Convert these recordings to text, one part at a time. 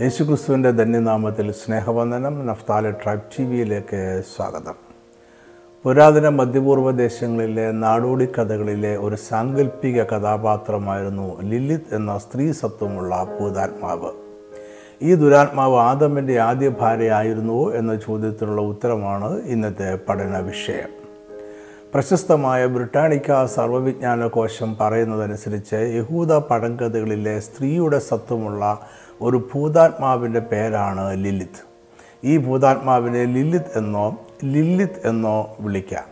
യേശുക്രിസ്തുവിന്റെ ധന്യനാമത്തിൽ സ്നേഹവന്ദനം. നഫ്താല tribe T വിയിലേക്ക് സ്വാഗതം. പുരാതന മധ്യപൂർവ ദേശങ്ങളിലെ നാടോടി കഥകളിലെ ഒരു സാങ്കല്പിക കഥാപാത്രമായിരുന്നു ലിലിത് എന്ന സ്ത്രീ സത്വമുള്ള ഭൂതാത്മാവ്. ഈ ദുരാത്മാവ് ആദമിന്റെ ആദ്യ ഭാര്യയായിരുന്നുവോ എന്ന ചോദ്യത്തിനുള്ള ഉത്തരമാണ് ഇന്നത്തെ പഠന വിഷയം. പ്രശസ്തമായ ബ്രിട്ടാനിക്ക സർവവിജ്ഞാന കോശം പറയുന്നതനുസരിച്ച് യഹൂദ പഴങ്കഥകളിലെ സ്ത്രീയുടെ സത്വമുള്ള ഒരു ഭൂതാത്മാവിന്റെ പേരാണ് ലില്ലിത്. ഈ ഭൂതാത്മാവിനെ ലില്ലിത് എന്നോ ലില്ലിത് എന്നോ വിളിക്കാം.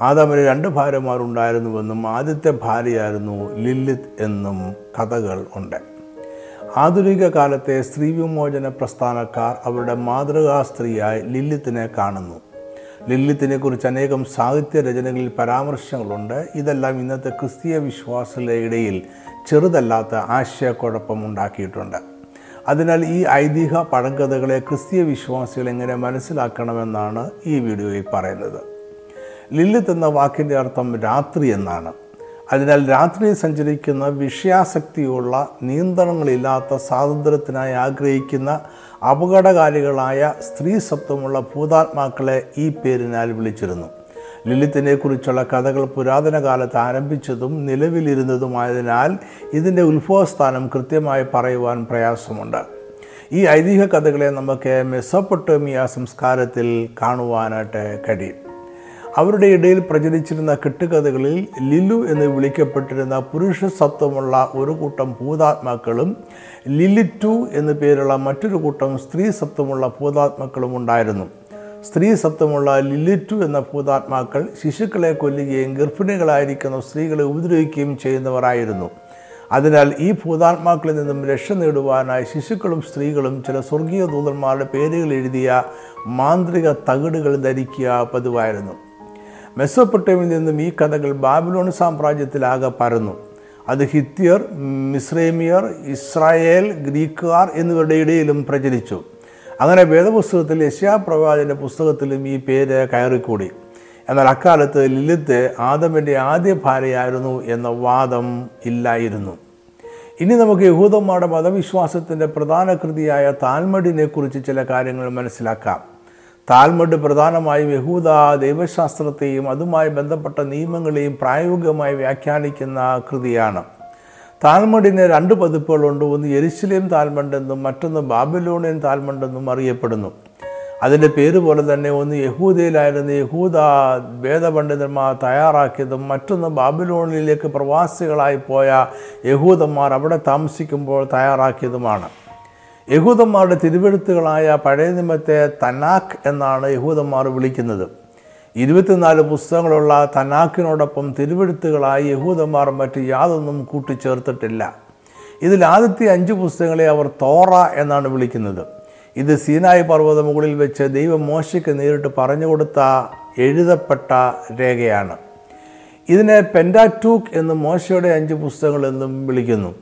ആദാമിന് രണ്ട് ഭാര്യമാരുണ്ടായിരുന്നുവെന്നും ആദ്യത്തെ ഭാര്യയായിരുന്നു ലില്ലിത് എന്നും കഥകൾ ഉണ്ട്. ആധുനിക കാലത്തെ സ്ത്രീ വിമോചന പ്രസ്ഥാനക്കാർ അവരുടെ മാതൃകാ സ്ത്രീയായി ലില്ലിത്തിനെ കാണുന്നു. ലില്ലിത്തിനെ കുറിച്ച് അനേകം സാഹിത്യ രചനകളിൽ പരാമർശങ്ങളുണ്ട്. ഇതെല്ലാം ഇന്നത്തെ ക്രിസ്തീയ വിശ്വാസികളുടെ ഇടയിൽ ചെറുതല്ലാത്ത ആശയക്കുഴപ്പം ഉണ്ടാക്കിയിട്ടുണ്ട്. അതിനാൽ ഈ ഐതിഹ്യ പഴങ്കഥകളെ ക്രിസ്തീയ വിശ്വാസികൾ എങ്ങനെ മനസ്സിലാക്കണമെന്നാണ് ഈ വീഡിയോയിൽ പറയുന്നത്. ലില്ലിത്ത് എന്ന വാക്കിന്റെ അർത്ഥം രാത്രി എന്നാണ്. അതിനാൽ രാത്രിയിൽ സഞ്ചരിക്കുന്ന വിഷയാസക്തിയുള്ള നിയന്ത്രണങ്ങളില്ലാത്ത സ്വാതന്ത്ര്യത്തിനായി ആഗ്രഹിക്കുന്ന അപകടകാരികളായ സ്ത്രീ സത്വമുള്ള ഭൂതാത്മാക്കളെ ഈ പേരിനാൽ വിളിച്ചിരുന്നു. ലിലിത്തിനെ കുറിച്ചുള്ള കഥകൾ പുരാതന കാലത്ത് ആരംഭിച്ചതും നിലവിലിരുന്നതുമായതിനാൽ ഇതിന്റെ ഉത്ഭവസ്ഥാനം കൃത്യമായി പറയുവാൻ പ്രയാസമുണ്ട്. ഈ ഐതിഹ്യ കഥകളെ നമുക്ക് മെസ്സോപ്പൊട്ടോമിയ സംസ്കാരത്തിൽ കാണുവാനായിട്ട് കഴിയും. അവരുടെ ഇടയിൽ പ്രചരിച്ചിരുന്ന കെട്ടുകഥകളിൽ ലില്ലു എന്ന് വിളിക്കപ്പെട്ടിരുന്ന പുരുഷ സത്വമുള്ള ഒരു കൂട്ടം ഭൂതാത്മാക്കളും ലിലിറ്റു എന്നു പേരുള്ള മറ്റൊരു കൂട്ടം സ്ത്രീ സത്വമുള്ള ഭൂതാത്മാക്കളും ഉണ്ടായിരുന്നു. സ്ത്രീ സത്വമുള്ള ലിലിറ്റു എന്ന ഭൂതാത്മാക്കൾ ശിശുക്കളെ കൊല്ലുകയും ഗർഭിണികളായിരിക്കുന്ന സ്ത്രീകളെ ഉപദ്രവിക്കുകയും ചെയ്യുന്നവരായിരുന്നു. അതിനാൽ ഈ ഭൂതാത്മാക്കളിൽ നിന്നും രക്ഷ നേടുവാനായി ശിശുക്കളും സ്ത്രീകളും ചില സ്വർഗീയ ദൂതന്മാരുടെ പേരുകൾ എഴുതിയ മാന്ത്രിക തകിടുകൾ ധരിക്കുക പതിവായിരുന്നു. മെസ്സോപ്പൊട്ടേമിൽ നിന്നും ഈ കഥകൾ ബാബിലോൺ സാമ്രാജ്യത്തിലാകെ പരന്നു. അത് ഹിത്യർ മിസ്രേമിയർ ഇസ്രായേൽ ഗ്രീക്കുകാർ എന്നിവരുടെ ഇടയിലും പ്രചരിച്ചു. അങ്ങനെ വേദപുസ്തകത്തിൽ യശ്യാപ്രവാചന്റെ പുസ്തകത്തിലും ഈ പേര് കയറിക്കൂടി. എന്നാൽ അക്കാലത്ത് ലിലിത്ത് ആദമിന്റെ ആദ്യ ഭാര്യയായിരുന്നു എന്ന വാദം ഇല്ലായിരുന്നു. ഇനി നമുക്ക് യഹൂദന്മാരുടെ മതവിശ്വാസത്തിന്റെ പ്രധാന കൃതിയായ താൽമഡിനെ കുറിച്ച് ചില കാര്യങ്ങൾ മനസ്സിലാക്കാം. താൽമഡ് പ്രധാനമായും യഹൂദ ദൈവശാസ്ത്രത്തെയും അതുമായി ബന്ധപ്പെട്ട നിയമങ്ങളെയും പ്രായോഗികമായി വ്യാഖ്യാനിക്കുന്ന കൃതിയാണ്. താൽമഡിന് രണ്ട് പതിപ്പുകളുണ്ട്. ഒന്ന് എരിശിലേം താൽമണ്ടെന്നും മറ്റൊന്ന് ബാബിലോണിയൻ താൽമണ്ടെന്നും അറിയപ്പെടുന്നു. അതിന്റെ പേര് പോലെ തന്നെ ഒന്ന് യഹൂദയിലായിരുന്ന യഹൂദ വേദപണ്ഡിതന്മാർ തയ്യാറാക്കിയതും മറ്റൊന്ന് ബാബിലോണിലേക്ക് പ്രവാസികളായി പോയ യഹൂദന്മാർ അവിടെ താമസിക്കുമ്പോൾ തയ്യാറാക്കിയതുമാണ്. യഹൂദന്മാരുടെ തിരുവെഴുത്തുകളായ പഴയ നിയമത്തെ തനാഖ് എന്നാണ് യഹൂദന്മാർ വിളിക്കുന്നത്. ഇരുപത്തിനാല് പുസ്തകങ്ങളുള്ള തനാക്കിനോടൊപ്പം തിരുവെഴുത്തുകളായി യഹൂദന്മാർ മറ്റ് യാതൊന്നും കൂട്ടിച്ചേർത്തിട്ടില്ല. ഇതിൽ ആദ്യത്തെ അഞ്ച് പുസ്തകങ്ങളെ അവർ തോറ എന്നാണ് വിളിക്കുന്നത്. ഇത് സീനായി പർവത മുകളിൽ വെച്ച് ദൈവം മോശയ്ക്ക് നേരിട്ട് പറഞ്ഞു കൊടുത്ത എഴുതപ്പെട്ട രേഖയാണ്. ഇതിനെ പെൻഡാറ്റൂക്ക് എന്ന് മോശയുടെ അഞ്ച് പുസ്തകങ്ങൾ എന്നും വിളിക്കുന്നു.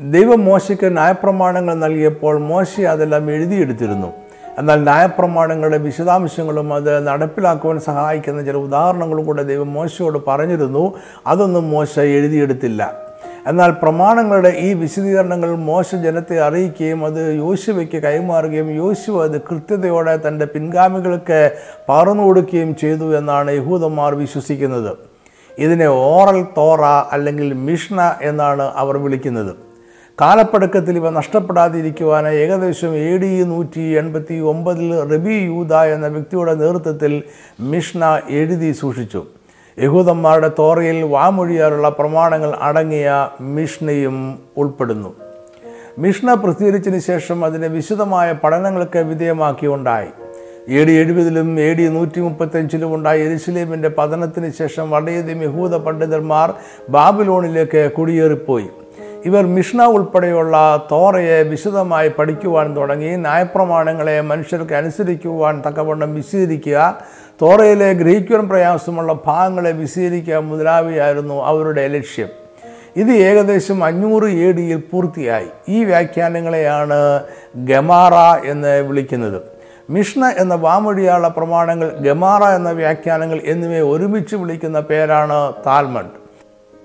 ദൈവം മോശയ്ക്ക് ന്യായപ്രമാണങ്ങൾ നൽകിയപ്പോൾ മോശ അതെല്ലാം എഴുതിയെടുത്തിരുന്നു. എന്നാൽ ന്യായപ്രമാണങ്ങളുടെ വിശദാംശങ്ങളും അത് നടപ്പിലാക്കുവാൻ സഹായിക്കുന്ന ചില ഉദാഹരണങ്ങളും കൂടെ ദൈവം മോശയോട് പറഞ്ഞിരുന്നു. അതൊന്നും മോശ എഴുതിയെടുത്തില്ല. എന്നാൽ പ്രമാണങ്ങളുടെ ഈ വിശദീകരണങ്ങൾ മോശ ജനത്തെ അറിയിക്കുകയും അത് യോശുവയ്ക്ക് കൈമാറുകയും യോശു അത് കൃത്യതയോടെ തന്റെ പിൻഗാമികൾക്ക് പകർന്നു കൊടുക്കുകയും ചെയ്തു എന്നാണ് യഹൂദന്മാർ വിശ്വസിക്കുന്നത്. ഇതിനെ ഓറൽ തോറ അല്ലെങ്കിൽ മിഷ്ണ എന്നാണ് അവർ വിളിക്കുന്നത്. കാലപ്പഴക്കത്തിൽ ഇവ നഷ്ടപ്പെടാതിരിക്കുവാനായി ഏകദേശം എ ഡി നൂറ്റി എൺപത്തി ഒമ്പതിൽ റബി യൂദ എന്ന വ്യക്തിയുടെ നേതൃത്വത്തിൽ മിഷ്ന എഴുതി സൂക്ഷിച്ചു. യഹൂദന്മാരുടെ തോറയിൽ വാമൊഴിയാറുള്ള പ്രമാണങ്ങൾ അടങ്ങിയ മിഷ്നയും ഉൾപ്പെടുന്നു. മിഷ്ണ പ്രസിദ്ധീകരിച്ചതിന് ശേഷം അതിനെ വിശദമായ പഠനങ്ങൾക്ക് വിധേയമാക്കിയുണ്ടായി. എ ഡി എഴുപതിലും എ ഡി നൂറ്റി മുപ്പത്തഞ്ചിലും ഉണ്ടായ എരുസലേമിന്റെ പതനത്തിന് ശേഷം വളരെയധികം യഹൂദ പണ്ഡിതന്മാർ ബാബിലോണിലേക്ക് കുടിയേറിപ്പോയി. ഇവർ മിഷ്ണ ഉൾപ്പെടെയുള്ള തോറയെ വിശദമായി പഠിക്കുവാൻ തുടങ്ങി ന്യായപ്രമാണങ്ങളെ മനുഷ്യർക്ക് അനുസരിക്കുവാൻ തക്കവണ്ണം വിശീകരിക്കുക തോറയിലെ ഗ്രഹിക്കുവാൻ പ്രയാസമുള്ള ഭാഗങ്ങളെ വിശീകരിക്കുക മുതലാവിയായിരുന്നു അവരുടെ ലക്ഷ്യം. ഇത് ഏകദേശം അഞ്ഞൂറ് എ ഡിയിൽ പൂർത്തിയായി. ഈ വ്യാഖ്യാനങ്ങളെയാണ് ഗമാറ എന്ന് വിളിക്കുന്നത്. മിഷ്ണ എന്ന വാമൊഴിയാള പ്രമാണങ്ങൾ ഗമാറ എന്ന വ്യാഖ്യാനങ്ങൾ എന്നിവയെ ഒരുമിച്ച് വിളിക്കുന്ന പേരാണ് താൽമഡ്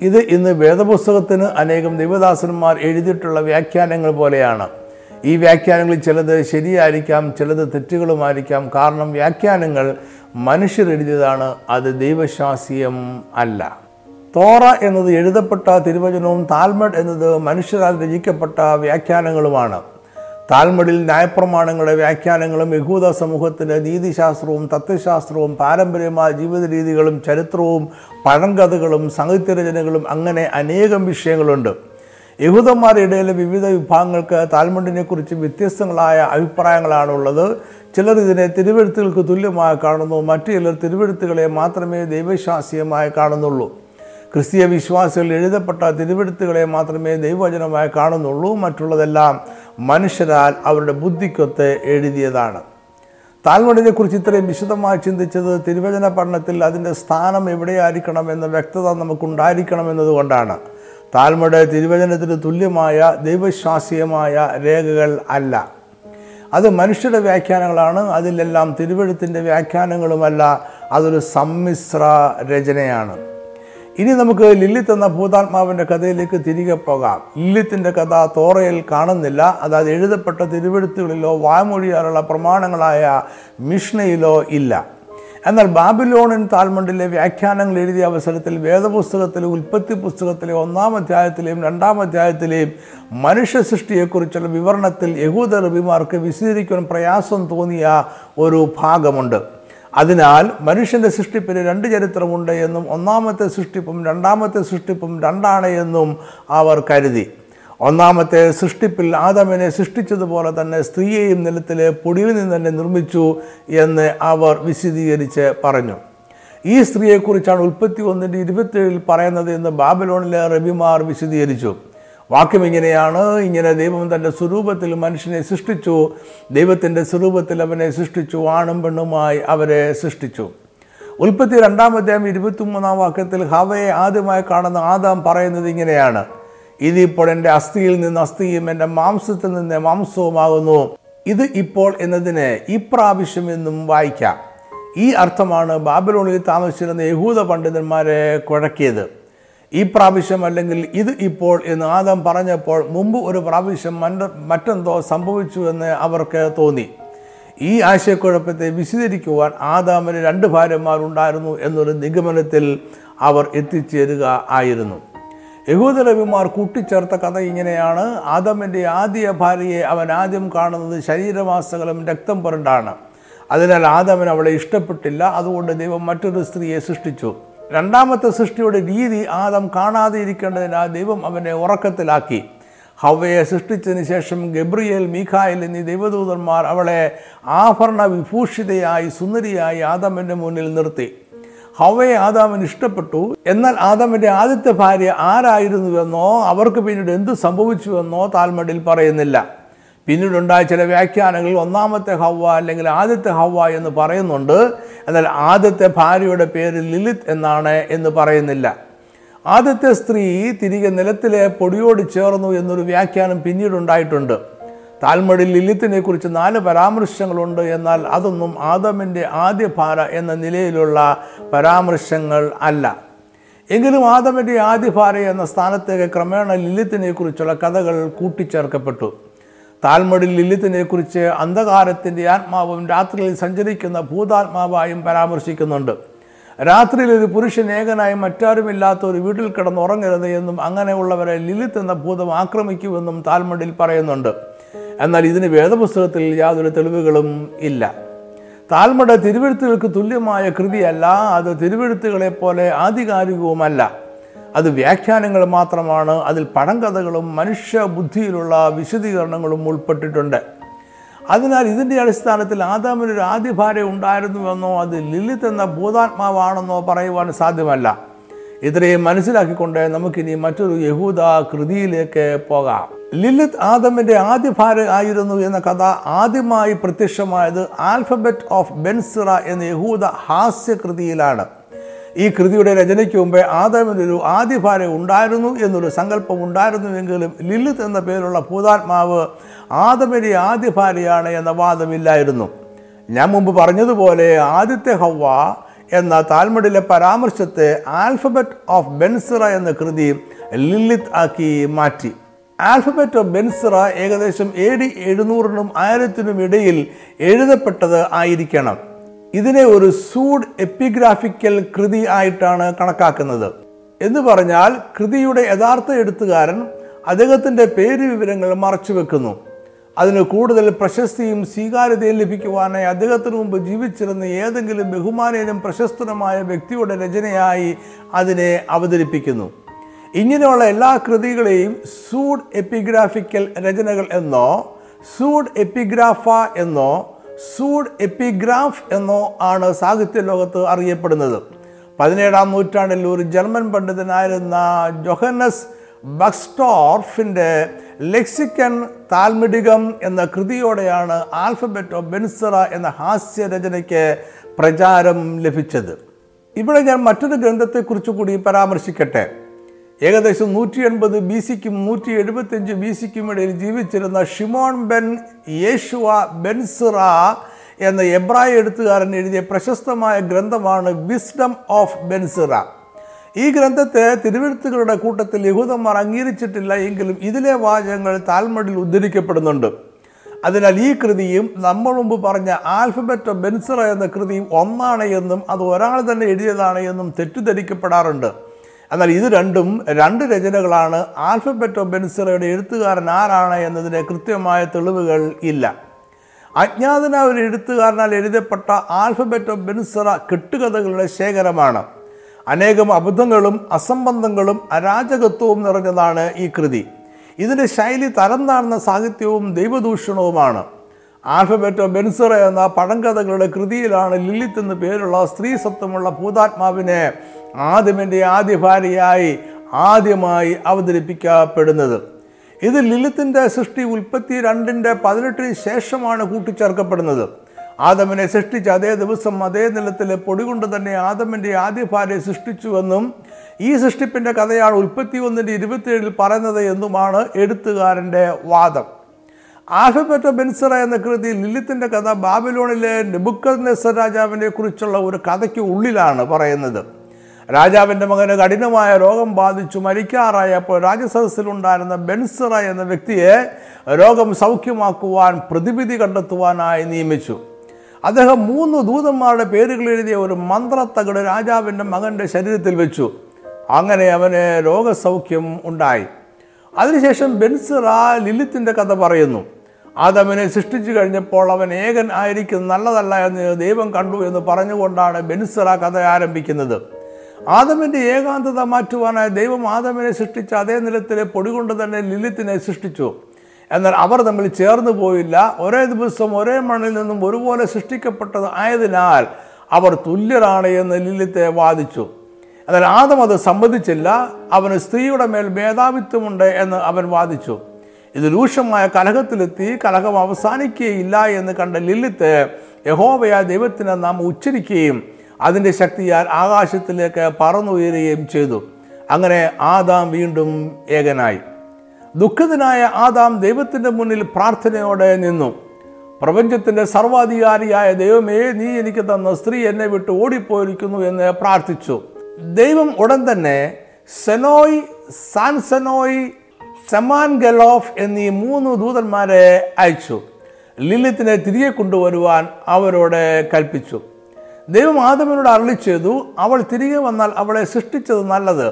ഇത് ഇന്ന് വേദപുസ്തകത്തിന് അനേകം ദൈവദാസന്മാർ എഴുതിയിട്ടുള്ള വ്യാഖ്യാനങ്ങൾ പോലെയാണ്. ഈ വ്യാഖ്യാനങ്ങളിൽ ചിലത് ശരിയായിരിക്കാം ചിലത് തെറ്റുകളുമായിരിക്കാം. കാരണം വ്യാഖ്യാനങ്ങൾ മനുഷ്യർ എഴുതിയതാണ് അത് ദൈവശാസ്യം അല്ല. തോറ എന്നത് എഴുതപ്പെട്ട തിരുവചനവും താൽമഡ് എന്നത് മനുഷ്യരാൽ രചിക്കപ്പെട്ട വ്യാഖ്യാനങ്ങളുമാണ്. താൽമഡിൽ ന്യായപ്രമാണങ്ങളുടെ വ്യാഖ്യാനങ്ങളും യഹൂദ സമൂഹത്തിന്റെ നീതിശാസ്ത്രവും തത്വശാസ്ത്രവും പാരമ്പര്യമായ ജീവിത രീതികളും ചരിത്രവും പഴങ്കഥകളും സാഹിത്യരചനകളും അങ്ങനെ അനേകം വിഷയങ്ങളുണ്ട്. യഹൂദന്മാരുടെ ഇടയിലെ വിവിധ വിഭാഗങ്ങൾക്ക് താൽമണ്ടിനെക്കുറിച്ച് വ്യത്യസ്തങ്ങളായ അഭിപ്രായങ്ങളാണുള്ളത്. ചിലർ ഇതിനെ തിരുവെഴുത്തുകൾക്ക് തുല്യമായി കാണുന്നു മറ്റു ചിലർ തിരുവെഴുത്തുകളെ മാത്രമേ ദൈവശാസ്ത്രീയമായി കാണുന്നുള്ളൂ. ക്രിസ്തീയ വിശ്വാസികൾ എഴുതപ്പെട്ട തിരുവെടുത്തുകളെ മാത്രമേ ദൈവവചനമായി കാണുന്നുള്ളൂ. മറ്റുള്ളതെല്ലാം മനുഷ്യരാൽ അവരുടെ ബുദ്ധിക്കൊത്ത് എഴുതിയതാണ്. താൽമടിനെക്കുറിച്ച് ഇത്രയും വിശദമായി ചിന്തിച്ചത് തിരുവചന പഠനത്തിൽ അതിന്റെ സ്ഥാനം എവിടെയായിരിക്കണം എന്ന വ്യക്തത നമുക്കുണ്ടായിരിക്കണം എന്നതുകൊണ്ടാണ് താൽമട് തിരുവചനത്തിന് തുല്യമായ ദൈവശ്വാസീയമായ രേഖകൾ അല്ല. അത് മനുഷ്യരുടെ വ്യാഖ്യാനങ്ങളാണ്. അതിലെല്ലാം തിരുവഴുത്തിന്റെ വ്യാഖ്യാനങ്ങളുമല്ല. അതൊരു സമ്മിശ്ര രചനയാണ്. ഇനി നമുക്ക് ലില്ലിത്ത് എന്ന ഭൂതാത്മാവിന്റെ കഥയിലേക്ക് തിരികെ പോകാം. ലില്ലിത്തിന്റെ കഥ തോറയിൽ കാണുന്നില്ല. അതായത് എഴുതപ്പെട്ട തിരുവെഴുത്തുകളിലോ വാമൊഴിയാലുള്ള പ്രമാണങ്ങളായ മിഷ്ണയിലോ ഇല്ല. എന്നാൽ ബാബിലോണിൻ താൽമണ്ടിലെ വ്യാഖ്യാനങ്ങൾ എഴുതിയ അവസരത്തിൽ വേദപുസ്തകത്തിലെ ഉൽപ്പത്തി പുസ്തകത്തിലെ ഒന്നാം അധ്യായത്തിലെയും രണ്ടാം അധ്യായത്തിലെയും മനുഷ്യ സൃഷ്ടിയെക്കുറിച്ചുള്ള വിവരണത്തിൽ യഹൂദ റബിമാർക്ക് വിശദീകരിക്കുവാൻ പ്രയാസം തോന്നിയ ഒരു ഭാഗമുണ്ട്. അതിനാൽ മനുഷ്യന്റെ സൃഷ്ടിപ്പിന് രണ്ട് ചരിത്രമുണ്ട് എന്നും ഒന്നാമത്തെ സൃഷ്ടിപ്പും രണ്ടാമത്തെ സൃഷ്ടിപ്പും രണ്ടാണ് എന്നും അവർ കരുതി. ഒന്നാമത്തെ സൃഷ്ടിപ്പിൽ ആദമിനെ സൃഷ്ടിച്ചതുപോലെ തന്നെ സ്ത്രീയെയും നിലത്തിലെ പൊടിയിൽ നിന്ന് തന്നെ നിർമ്മിച്ചു എന്ന് അവർ വിശദീകരിച്ച് പറഞ്ഞു. ഈ സ്ത്രീയെക്കുറിച്ചാണ് ഉൽപ്പത്തി ഒന്നിന്റെ ഇരുപത്തേഴിൽ പറയുന്നത് എന്ന് ബാബിലോണിലെ റബിമാർ വിശദീകരിച്ചു. വാക്യം ഇങ്ങനെയാണ്. ഇങ്ങനെ ദൈവം തന്റെ സ്വരൂപത്തിൽ മനുഷ്യനെ സൃഷ്ടിച്ചു. ദൈവത്തിന്റെ സ്വരൂപത്തിൽ അവനെ സൃഷ്ടിച്ചു. ആണും പെണ്ണുമായി അവരെ സൃഷ്ടിച്ചു. ഉൽപ്പത്തി രണ്ടാം ഇരുപത്തി ഇരുപത്തിമൂന്നാം വാക്യത്തിൽ ഹവയെ ആദ്യമായി കാണുന്ന ആദാം പറയുന്നത് ഇങ്ങനെയാണ്. ഇതിപ്പോൾ എന്റെ അസ്ഥിയിൽ നിന്ന് അസ്ഥിയും എന്റെ മാംസത്തിൽ നിന്ന് മാംസവുമാകുന്നു. ഇത് ഇപ്പോൾ എന്നതിന് ഇപ്രാവശ്യം എന്നും വായിക്കാം. ഈ അർത്ഥമാണ് ബാബിലോണിൽ താമസിച്ചിരുന്ന യഹൂദ പണ്ഡിതന്മാരെ കുഴക്കിയത്. ഈ പ്രാവശ്യം അല്ലെങ്കിൽ ഇത് ഇപ്പോൾ എന്ന് ആദം പറഞ്ഞപ്പോൾ മുമ്പ് ഒരു പ്രാവശ്യം മറ്റ മറ്റെന്തോ സംഭവിച്ചു എന്ന് അവർക്ക് തോന്നി. ഈ ആശയക്കുഴപ്പത്തെ വിശദീകരിക്കുവാൻ ആദാമിന് രണ്ട് ഭാര്യമാരുണ്ടായിരുന്നു എന്നൊരു നിഗമനത്തിൽ അവർ എത്തിച്ചേരുക ആയിരുന്നു. യഹൂദരവിമാർ കൂട്ടിച്ചേർത്ത കഥ ഇങ്ങനെയാണ്. ആദമിന്റെ ആദ്യ ഭാര്യയെ അവൻ ആദ്യം കാണുന്നത് ശരീരവാസകളും രക്തം പുരണ്ടാണ്. അതിനാൽ ആദമൻ അവളെ ഇഷ്ടപ്പെട്ടില്ല. അതുകൊണ്ട് ദൈവം മറ്റൊരു സ്ത്രീയെ സൃഷ്ടിച്ചു. രണ്ടാമത്തെ സൃഷ്ടിയുടെ രീതി ആദം കാണാതെ ഇരിക്കേണ്ടതിനാൽ ദൈവം അവനെ ഉറക്കത്തിലാക്കി. ഹവയെ സൃഷ്ടിച്ചതിന് ശേഷം ഗബ്രിയേൽ മീഖായൽ എന്നീ ദൈവദൂതന്മാർ അവളെ ആഭരണ വിഭൂഷിതയായി സുന്ദരിയായി ആദമിന്റെ മുന്നിൽ നിർത്തി. ഹവയെ ആദാമിന് ഇഷ്ടപ്പെട്ടു. എന്നാൽ ആദാമിന്റെ ആദ്യത്തെ ഭാര്യ ആരായിരുന്നുവെന്നോ അവർക്ക് പിന്നീട് എന്ത് സംഭവിച്ചുവെന്നോ താൽമടിൽ പറയുന്നില്ല. പിന്നീടുണ്ടായ ചില വ്യാഖ്യാനങ്ങളിൽ ഒന്നാമത്തെ ഹവ്വ അല്ലെങ്കിൽ ആദ്യത്തെ ഹവ്വ എന്ന് പറയുന്നുണ്ട്. എന്നാൽ ആദ്യത്തെ ഭാര്യയുടെ പേര് ലിലിത് എന്നാണ് എന്ന് പറയുന്നില്ല. ആദ്യത്തെ സ്ത്രീ തിരികെ നിലത്തിലെ പൊടിയോട് ചേർന്നു എന്നൊരു വ്യാഖ്യാനം പിന്നീടുണ്ടായിട്ടുണ്ട്. താൽമടിൽ ലിലിത്തിനെ കുറിച്ച് നാല് പരാമർശങ്ങളുണ്ട്. എന്നാൽ അതൊന്നും ആദമിന്റെ ആദ്യ ഭാര എന്ന നിലയിലുള്ള പരാമർശങ്ങൾ അല്ല. എങ്കിലും ആദമിന്റെ ആദ്യ ഭാര എന്ന സ്ഥാനത്തേക്ക് ക്രമേണ ലിലിത്തിനെ കുറിച്ചുള്ള കഥകൾ കൂട്ടിച്ചേർക്കപ്പെട്ടു. താൽമടിൽ ലില്ലിത്തിനെ കുറിച്ച് അന്ധകാരത്തിന്റെ ആത്മാവും രാത്രിയിൽ സഞ്ചരിക്കുന്ന ഭൂതാത്മാവായും പരാമർശിക്കുന്നുണ്ട്. രാത്രിയിൽ ഒരു പുരുഷൻ ഏകനായി മറ്റാരുമില്ലാത്ത ഒരു വീട്ടിൽ കിടന്ന് ഉറങ്ങരുത് എന്നും അങ്ങനെയുള്ളവരെ ലിലിത്ത് എന്ന ഭൂതം ആക്രമിക്കുമെന്നും താൽമടിൽ പറയുന്നുണ്ട്. എന്നാൽ ഇതിന് വേദപുസ്തകത്തിൽ യാതൊരു തെളിവുകളും ഇല്ല. താൽമട തിരുവെഴുത്തുകൾക്ക് തുല്യമായ കൃതിയല്ല അത് തിരുവെഴുത്തുകളെ പോലെ ആധികാരികവുമല്ല. അത് വ്യാഖ്യാനങ്ങൾ മാത്രമാണ് അതിൽ പഴങ്കഥകളും മനുഷ്യ ബുദ്ധിയിലുള്ള വിശദീകരണങ്ങളും ഉൾപ്പെട്ടിട്ടുണ്ട്. അതിനാൽ ഇതിന്റെ അടിസ്ഥാനത്തിൽ ആദാമിനൊരു ആദ്യ ഭാര്യ ഉണ്ടായിരുന്നുവെന്നോ അത് ലിലിത്ത് എന്ന ഭൂതാത്മാവാണെന്നോ പറയുവാൻ സാധ്യമല്ല. ഇത്രയും മനസ്സിലാക്കിക്കൊണ്ട് നമുക്കിനി മറ്റൊരു യഹൂദ കൃതിയിലേക്ക് പോകാം. ലിലിത്ത് ആദമിന്റെ ആദ്യ ഭാര്യ ആയിരുന്നു എന്ന കഥ ആദ്യമായി പ്രത്യക്ഷമായത് ആൽഫബറ്റ് ഓഫ് ബെൻസിറ എന്ന യഹൂദ ഹാസ്യകൃതിയിലാണ്. ഈ കൃതിയുടെ രചനയ്ക്ക് മുമ്പേ ആദമിനൊരു ആദ്യ ഭാര്യ ഉണ്ടായിരുന്നു എന്നൊരു സങ്കല്പം ഉണ്ടായിരുന്നുവെങ്കിലും ലില്ലിത്ത് എന്ന പേരുള്ള ഭൂതാത്മാവ് ആദമിന്റെ ആദ്യ ഭാര്യയാണ് എന്ന വാദമില്ലായിരുന്നു. ഞാൻ മുമ്പ് പറഞ്ഞതുപോലെ ആദ്യത്തെ ഹവ്വ എന്ന താൽമഡിലെ പരാമർശത്തെ ആൽഫബറ്റ് ഓഫ് ബെൻസിറ എന്ന കൃതി ലില്ലിത്ത് ആക്കി മാറ്റി. ആൽഫബറ്റ് ഓഫ് ബെൻസിറ ഏകദേശം എ ഡി എഴുന്നൂറിനും ആയിരത്തിനും ഇടയിൽ എഴുതപ്പെട്ടത് ആയിരിക്കണം. ഇതിനെ ഒരു സൂഡ് എപ്പിഗ്രാഫിക്കൽ കൃതി ആയിട്ടാണ് കണക്കാക്കുന്നത്. എന്ന് പറഞ്ഞാൽ കൃതിയുടെ യഥാർത്ഥ എഴുത്തുകാരൻ അദ്ദേഹത്തിന്റെ പേര് വിവരങ്ങൾ മറച്ചു വെക്കുന്നു. അതിന് കൂടുതൽ പ്രശസ്തിയും സ്വീകാര്യതയും ലഭിക്കുവാനായി അദ്ദേഹത്തിന് മുമ്പ് ജീവിച്ചിരുന്ന ഏതെങ്കിലും ബഹുമാനീയനും പ്രശസ്തനുമായ വ്യക്തിയുടെ രചനയായി അതിനെ അവതരിപ്പിക്കുന്നു. ഇങ്ങനെയുള്ള എല്ലാ കൃതികളെയും സൂഡ് എപ്പിഗ്രാഫിക്കൽ രചനകൾ എന്നോ സൂഡ് എപ്പിഗ്രാഫ എന്നോ സൂഡ് എപ്പിഗ്രാഫ് എന്നോ ആണ് സാഹിത്യ ലോകത്ത് അറിയപ്പെടുന്നത്. പതിനേഴാം നൂറ്റാണ്ടിൽ ഒരു ജർമ്മൻ പണ്ഡിതനായിരുന്ന ജൊഹനസ് ബക്സ്റ്റോർഫിന്റെ ലെക്സിക്കൻ താൽമിടികം എന്ന കൃതിയോടെയാണ് ആൽഫബറ്റ് ഓഫ് ബെൻസറ എന്ന ഹാസ്യ രചനയ്ക്ക് പ്രചാരം ലഭിച്ചത്. ഇവിടെ ഞാൻ മറ്റൊരു ഗ്രന്ഥത്തെക്കുറിച്ച് കൂടി പരാമർശിക്കട്ടെ. ഏകദേശം നൂറ്റി എൺപത് ബി സിക്കും നൂറ്റി എഴുപത്തിയഞ്ച് ബി സിക്കും ഇടയിൽ ജീവിച്ചിരുന്ന ഷിമോൺ ബെൻ യേശുവ ബെൻസിറ എന്ന എബ്രായ എഴുത്തുകാരൻ എഴുതിയ പ്രശസ്തമായ ഗ്രന്ഥമാണ് വിസ്ഡം ഓഫ് ബെൻസിറ ഈ ഗ്രന്ഥത്തെ തിരുവെഴുത്തുകളുടെ കൂട്ടത്തിൽ യഹൂദന്മാർ അംഗീകരിച്ചിട്ടില്ല എങ്കിലും ഇതിലെ വാചകങ്ങൾ താൽമടിൽ ഉദ്ധരിക്കപ്പെടുന്നുണ്ട്. അതിനാൽ ഈ കൃതിയും നമ്മൾ മുമ്പ് പറഞ്ഞ ആൽഫബറ്റ് ബെൻസിറ എന്ന കൃതിയും ഒന്നാണ് എന്നും അത് ഒരാൾ തന്നെ എഴുതിയതാണ് എന്നും തെറ്റിദ്ധരിക്കപ്പെടാറുണ്ട്. എന്നാൽ ഇത് രണ്ടും രണ്ട് രചനകളാണ്. ആൽഫബറ്റ് ബെൻസിറയുടെ എഴുത്തുകാരൻ ആരാണ് എന്നതിന് കൃത്യമായ തെളിവുകൾ ഇല്ല. അജ്ഞാതനായ ഒരു എഴുത്തുകാരനാൽ എഴുതപ്പെട്ട ആൽഫബറ്റ് ബെൻസിറ കെട്ടുകഥകളുടെ ശേഖരമാണ്. അനേകം അബദ്ധങ്ങളും അസംബന്ധങ്ങളും അരാജകത്വവും നിറഞ്ഞതാണ് ഈ കൃതി. ഇതിന്റെ ശൈലി തരം താഴ്ന്ന സാഹിത്യവും ദൈവദൂഷണവുമാണ്. ആൽഫബറ്റ് ബെൻസിറ എന്ന പഴങ്കഥകളുടെ കൃതിയിലാണ് ലില്ലിത്ത് എന്ന് പേരുള്ള സ്ത്രീ സത്വമുള്ള ഭൂതാത്മാവിനെ ആദ്യമിന്റെ ആദ്യ ഭാര്യയായി ആദ്യമായി അവതരിപ്പിക്കപ്പെടുന്നത്. ഇത് ലിലിത്തിന്റെ സൃഷ്ടി ഉൽപ്പത്തി രണ്ടിന്റെ പതിനെട്ടിന് ശേഷമാണ് കൂട്ടിച്ചേർക്കപ്പെടുന്നത്. ആദമിനെ സൃഷ്ടിച്ച അതേ ദിവസം അതേ നിലത്തിലെ പൊടി കൊണ്ട് തന്നെ ആദമിന്റെ ആദ്യ ഭാര്യയെ സൃഷ്ടിച്ചുവെന്നും ഈ സൃഷ്ടിപ്പിന്റെ കഥയാണ് ഉൽപ്പത്തി ഒന്നിന്റെ ഇരുപത്തിയേഴിൽ പറയുന്നത് എന്നുമാണ് എഴുത്തുകാരന്റെ വാദം. ആഫിബറ്റ ബെൻസറ എന്ന കൃതി ലിലിത്തിന്റെ കഥ ബാബിലോണിലെ നെബുക്കദ്നെസർ രാജാവിനെ കുറിച്ചുള്ള ഒരു കഥയ്ക്ക് ഉള്ളിലാണ് പറയുന്നത്. രാജാവിന്റെ മകന് കഠിനമായ രോഗം ബാധിച്ചു മരിക്കാറായപ്പോൾ രാജസദസ്സിലുണ്ടായിരുന്ന ബെൻസറ എന്ന വ്യക്തിയെ രോഗം സൗഖ്യമാക്കുവാൻ പ്രതിവിധി കണ്ടെത്തുവാനായി നിയമിച്ചു. അദ്ദേഹം മൂന്ന് ദൂതന്മാരുടെ പേരുകൾ എഴുതിയ ഒരു മന്ത്രത്തകട് രാജാവിന്റെ മകന്റെ ശരീരത്തിൽ വെച്ചു. അങ്ങനെ അവന് രോഗസൗഖ്യം ഉണ്ടായി. അതിനുശേഷം ബെൻസിറ ലിലിത്തിന്റെ കഥ പറയുന്നു. അതവനെ സൃഷ്ടിച്ചു കഴിഞ്ഞപ്പോൾ അവൻ ഏകൻ ആയിരിക്കും നല്ലതല്ല എന്ന് ദൈവം കണ്ടു എന്ന് പറഞ്ഞുകൊണ്ടാണ് ബെൻസിറ കഥ ആരംഭിക്കുന്നത്. ആദമിന്റെ ഏകാന്തത മാറ്റുവാനായി ദൈവം ആദമിനെ സൃഷ്ടിച്ച അതേ നിലത്തിലെ പൊടി കൊണ്ട് തന്നെ ലിലിത്തിനെ സൃഷ്ടിച്ചു. എന്നാൽ അവർ തമ്മിൽ ചേർന്നു പോയില്ല. ഒരേ ദിവസം ഒരേ മണ്ണിൽ നിന്നും ഒരുപോലെ സൃഷ്ടിക്കപ്പെട്ടത് ആയതിനാൽ അവർ തുല്യരാണ് എന്ന് ലിലിത്തെ വാദിച്ചു. എന്നാൽ ആദം അത് സമ്മതിച്ചില്ല. അവന് സ്ത്രീയുടെ മേൽ മേധാവിത്വമുണ്ട് എന്ന് അവൻ വാദിച്ചു. ഇത് രൂക്ഷമായ കലഹത്തിലെത്തി. കലഹം അവസാനിക്കുകയില്ല എന്ന് കണ്ട ലില്ലിത്ത് യഹോവയ ദൈവത്തിനെ നാം ഉച്ചരിക്കുകയും അതിന്റെ ശക്തിയാൽ ആകാശത്തിലേക്ക് പറന്നുയരുകയും ചെയ്തു. അങ്ങനെ ആദാം വീണ്ടും ഏകനായി. ദുഃഖിതനായ ആദാം ദൈവത്തിന്റെ മുന്നിൽ പ്രാർത്ഥനയോടെ നിന്നു. പ്രപഞ്ചത്തിന്റെ സർവാധികാരിയായ ദൈവമേ നീ എനിക്ക് തന്ന സ്ത്രീ എന്നെ വിട്ട് ഓടിപ്പോയിരിക്കുന്നു എന്ന് പ്രാർത്ഥിച്ചു. ദൈവം ഉടൻ തന്നെ സെനോയ് സാൻസെനോയ് സെമാൻ ഗലോഫ് എന്നീ മൂന്ന് ദൂതന്മാരെ അയച്ചു. ലിലിത്തിനെ തിരികെ കൊണ്ടുവരുവാൻ അവരോട് കൽപ്പിച്ചു. ദൈവം ആദമിനോട് അരളി ചെയ്തു അവൾ തിരികെ വന്നാൽ അവളെ സൃഷ്ടിച്ചത് നല്ലത്.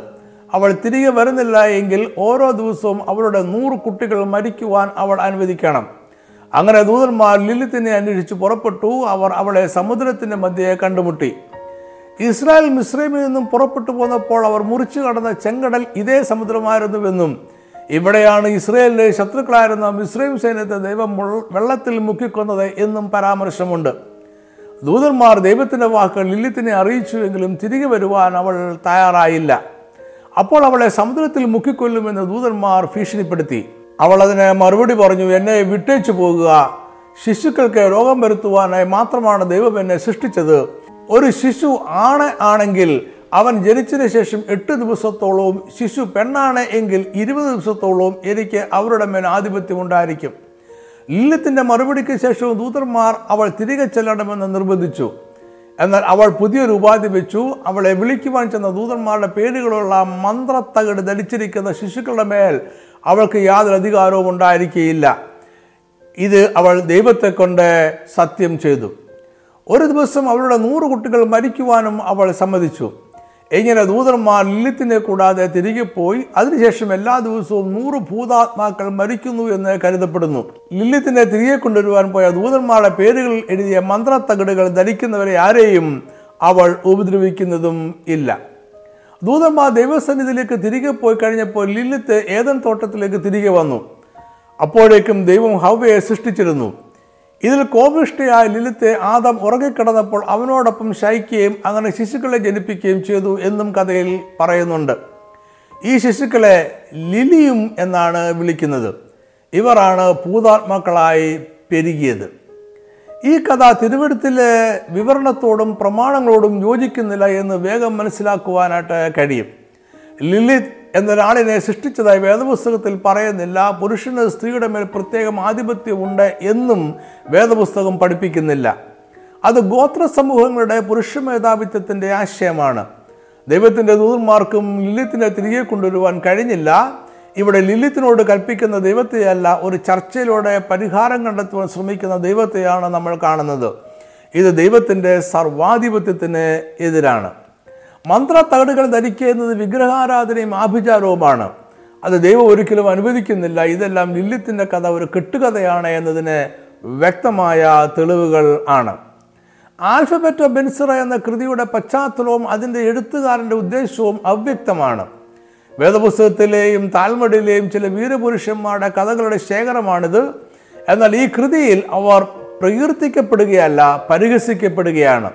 അവൾ തിരികെ വരുന്നില്ല എങ്കിൽ ഓരോ ദിവസവും അവളുടെ നൂറ് കുട്ടികൾ മരിക്കുവാൻ അവൾ അനുവദിക്കണം. അങ്ങനെ ദൂതന്മാർ ലിലിത്തിനെ അന്വേഷിച്ച് പുറപ്പെട്ടു. അവർ അവളെ സമുദ്രത്തിന്റെ മധ്യയെ കണ്ടുമുട്ടി. ഇസ്രായേൽ മിശ്രമിൽ നിന്നും പുറപ്പെട്ടു പോന്നപ്പോൾ അവർ മുറിച്ചു കടന്ന ചെങ്കടൽ ഇതേ സമുദ്രമായിരുന്നുവെന്നും ഇവിടെയാണ് ഇസ്രയേലിലെ ശത്രുക്കളായിരുന്ന മിശ്രൈം സൈന്യത്തെ ദൈവം വെള്ളത്തിൽ മുക്കിക്കൊന്നത് എന്നും പരാമർശമുണ്ട്. ദൂതന്മാർ ദൈവത്തിന്റെ വാക്കുകൾ ലില്ലിത്തിനെ അറിയിച്ചുവെങ്കിലും തിരികെ വരുവാൻ അവൾ തയ്യാറായില്ല. അപ്പോൾ അവളെ സമുദ്രത്തിൽ മുക്കിക്കൊല്ലുമെന്ന് ദൂതന്മാർ ഭീഷണിപ്പെടുത്തി. അവൾ അതിനെ മറുപടി പറഞ്ഞു എന്നെ വിട്ടേച്ചു പോകുക. ശിശുക്കൾക്ക് രോഗം വരുത്തുവാനായി മാത്രമാണ് ദൈവം എന്നെ സൃഷ്ടിച്ചത്. ഒരു ശിശു ആണ് ആണെങ്കിൽ അവൻ ജനിച്ചതിന് ശേഷം എട്ട് ദിവസത്തോളവും ശിശു പെണ്ണാണ് എങ്കിൽ ഇരുപത് ദിവസത്തോളവും എനിക്ക് അവരുടെ മേൽ ആധിപത്യം ഉണ്ടായിരിക്കും. ലില്ലത്തിന്റെ മറുപടിക്ക് ശേഷവും ദൂതന്മാർ അവൾ തിരികെ ചെല്ലണമെന്ന് നിർബന്ധിച്ചു. എന്നാൽ അവൾ പുതിയൊരു ഉപാധി വെച്ചു. അവളെ വിളിക്കുവാൻ ചെന്ന ദൂതന്മാരുടെ പേരുകളുള്ള മന്ത്രത്തകട് ധരിച്ചിരിക്കുന്ന ശിശുക്കളുടെ മേൽ അവൾക്ക് യാതൊരു അധികാരവും ഉണ്ടായിരിക്കുകയില്ല ഇത് അവൾ ദൈവത്തെ കൊണ്ട് സത്യം ചെയ്തു. ഒരു ദിവസം അവളുടെ നൂറ് കുട്ടികൾ മരിക്കുവാനും അവൾ സമ്മതിച്ചു. ഇങ്ങനെ ദൂതന്മാർ ലില്ലിത്തിനെ കൂടാതെ തിരികെ പോയി അതിനുശേഷം എല്ലാ ദിവസവും നൂറ് ഭൂതാത്മാക്കൾ മരിക്കുന്നു എന്ന് കരുതപ്പെടുന്നു. ലില്ലിത്തിനെ തിരികെ കൊണ്ടുവരുവാൻ പോയ ദൂതന്മാരുടെ പേരുകൾ എഴുതിയ മന്ത്രത്തകിടുകൾ ധരിക്കുന്നവരെ ആരെയും അവൾ ഉപദ്രവിക്കുന്നതും ഇല്ല. ദൂതന്മാർ ദൈവസന്നിധിയിലേക്ക് തിരികെ പോയി കഴിഞ്ഞപ്പോൾ ലില്ലിത്ത് ഏതൻ തോട്ടത്തിലേക്ക് തിരികെ വന്നു. അപ്പോഴേക്കും ദൈവം ഹവയെ സൃഷ്ടിച്ചിരുന്നു. ഇതിൽ കോപിഷ്ഠയായ ലിലിത്തെ ആദം ഉറങ്ങിക്കിടന്നപ്പോൾ അവനോടൊപ്പം ശയിക്കുകയും അങ്ങനെ ശിശുക്കളെ ജനിപ്പിക്കുകയും ചെയ്തു എന്നും കഥയിൽ പറയുന്നുണ്ട്. ഈ ശിശുക്കളെ ലിലിയും എന്നാണ് വിളിക്കുന്നത്. ഇവരാണ് ഭൂതാത്മാക്കളായി പെരുകിയത്. ഈ കഥ തിരുവഴുത്തിലെ വിവരണത്തോടും പ്രമാണങ്ങളോടും യോജിക്കുന്നില്ല എന്ന് വേഗം മനസ്സിലാക്കുവാനായിട്ട് കഴിയും. ലിലിത് എന്നൊരാളിനെ സൃഷ്ടിച്ചതായി വേദപുസ്തകത്തിൽ പറയുന്നില്ല. പുരുഷന് സ്ത്രീയുടെ മേൽ പ്രത്യേകം ആധിപത്യമുണ്ട് എന്നും വേദപുസ്തകം പഠിപ്പിക്കുന്നില്ല. അത് ഗോത്ര സമൂഹങ്ങളുടെ പുരുഷ മേധാവിത്വത്തിന്റെ ആശയമാണ്. ദൈവത്തിന്റെ ദൂതന്മാർക്കും ലില്ലിത്തിനെ തിരികെ കൊണ്ടുവരുവാൻ കഴിഞ്ഞില്ല. ഇവിടെ ലില്ലിത്തിനോട് കൽപ്പിക്കുന്ന ദൈവത്തെയല്ല ഒരു ചർച്ചയിലൂടെ പരിഹാരം കണ്ടെത്തുവാൻ ശ്രമിക്കുന്ന ദൈവത്തെയാണ് നമ്മൾ കാണുന്നത്. ഇത് ദൈവത്തിന്റെ സർവാധിപത്യത്തിന് എതിരാണ്. മന്ത്ര തകടുകൾ ധരിക്കുന്നത് വിഗ്രഹാരാധനയും ആഭിചാരവുമാണ്. അത് ദൈവം ഒരിക്കലും അനുവദിക്കുന്നില്ല. ഇതെല്ലാം ലില്ലിത്തിന്റെ കഥ ഒരു കെട്ടുകഥയാണ് എന്നതിന് വ്യക്തമായ തെളിവുകൾ ആണ്. ആൽഫബറ്റ് ആൽഫബറ്റോ ബെൻസിറ എന്ന കൃതിയുടെ പശ്ചാത്തലവും അതിന്റെ എഴുത്തുകാരന്റെ ഉദ്ദേശവും അവ്യക്തമാണ്. വേദപുസ്തകത്തിലെയും താൽമടിലെയും ചില വീരപുരുഷന്മാരുടെ കഥകളുടെ ശേഖരമാണിത്. എന്നാൽ ഈ കൃതിയിൽ അവർ പ്രകീർത്തിക്കപ്പെടുകയല്ല പരിഹസിക്കപ്പെടുകയാണ്.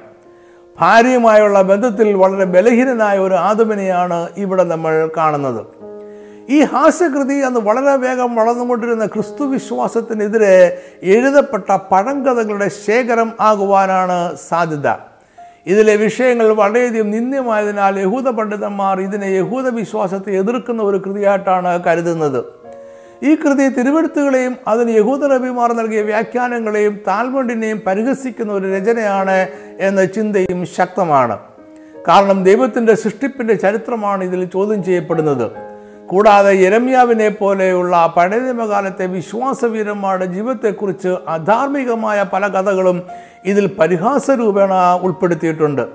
ഭാര്യയുമായുള്ള ബന്ധത്തിൽ വളരെ ബലഹീനനായ ഒരു ആദമിനെയാണ് ഇവിടെ നമ്മൾ കാണുന്നത്. ഈ ഹാസ്യകൃതി അന്ന് വളരെ വേഗം വളർന്നുകൊണ്ടിരുന്ന ക്രിസ്തു വിശ്വാസത്തിനെതിരെ എഴുതപ്പെട്ട പഴങ്കഥകളുടെ ശേഖരം ആകുവാനാണ് സാധ്യത. ഇതിലെ വിഷയങ്ങൾ വളരെയധികം നിന്ദ്യമായതിനാൽ യഹൂദ പണ്ഡിതന്മാർ ഇതിനെ യഹൂദ വിശ്വാസത്തെ എതിർക്കുന്ന ഒരു കൃതിയായിട്ടാണ് കരുതുന്നത്. ഈ കൃതി തിരുവെടുത്തുകളെയും അതിന് യഹൂദ റബിമാർ നൽകിയ വ്യാഖ്യാനങ്ങളെയും താൽമണ്ടിനെയും പരിഹസിക്കുന്ന ഒരു രചനയാണ് എന്ന ചിന്തയും ശക്തമാണ്. കാരണം ദൈവത്തിന്റെ സൃഷ്ടിപ്പിന്റെ ചരിത്രമാണ് ഇതിൽ ചോദ്യം ചെയ്യപ്പെടുന്നത്. കൂടാതെ യരമ്യാവിനെ പോലെയുള്ള പഴയ നിയമകാലത്തെ വിശ്വാസവീരന്മാരുടെ ജീവിതത്തെക്കുറിച്ച് അധാർമികമായ പല കഥകളും ഇതിൽ പരിഹാസരൂപേണ ഉൾപ്പെടുത്തിയിട്ടുണ്ട്.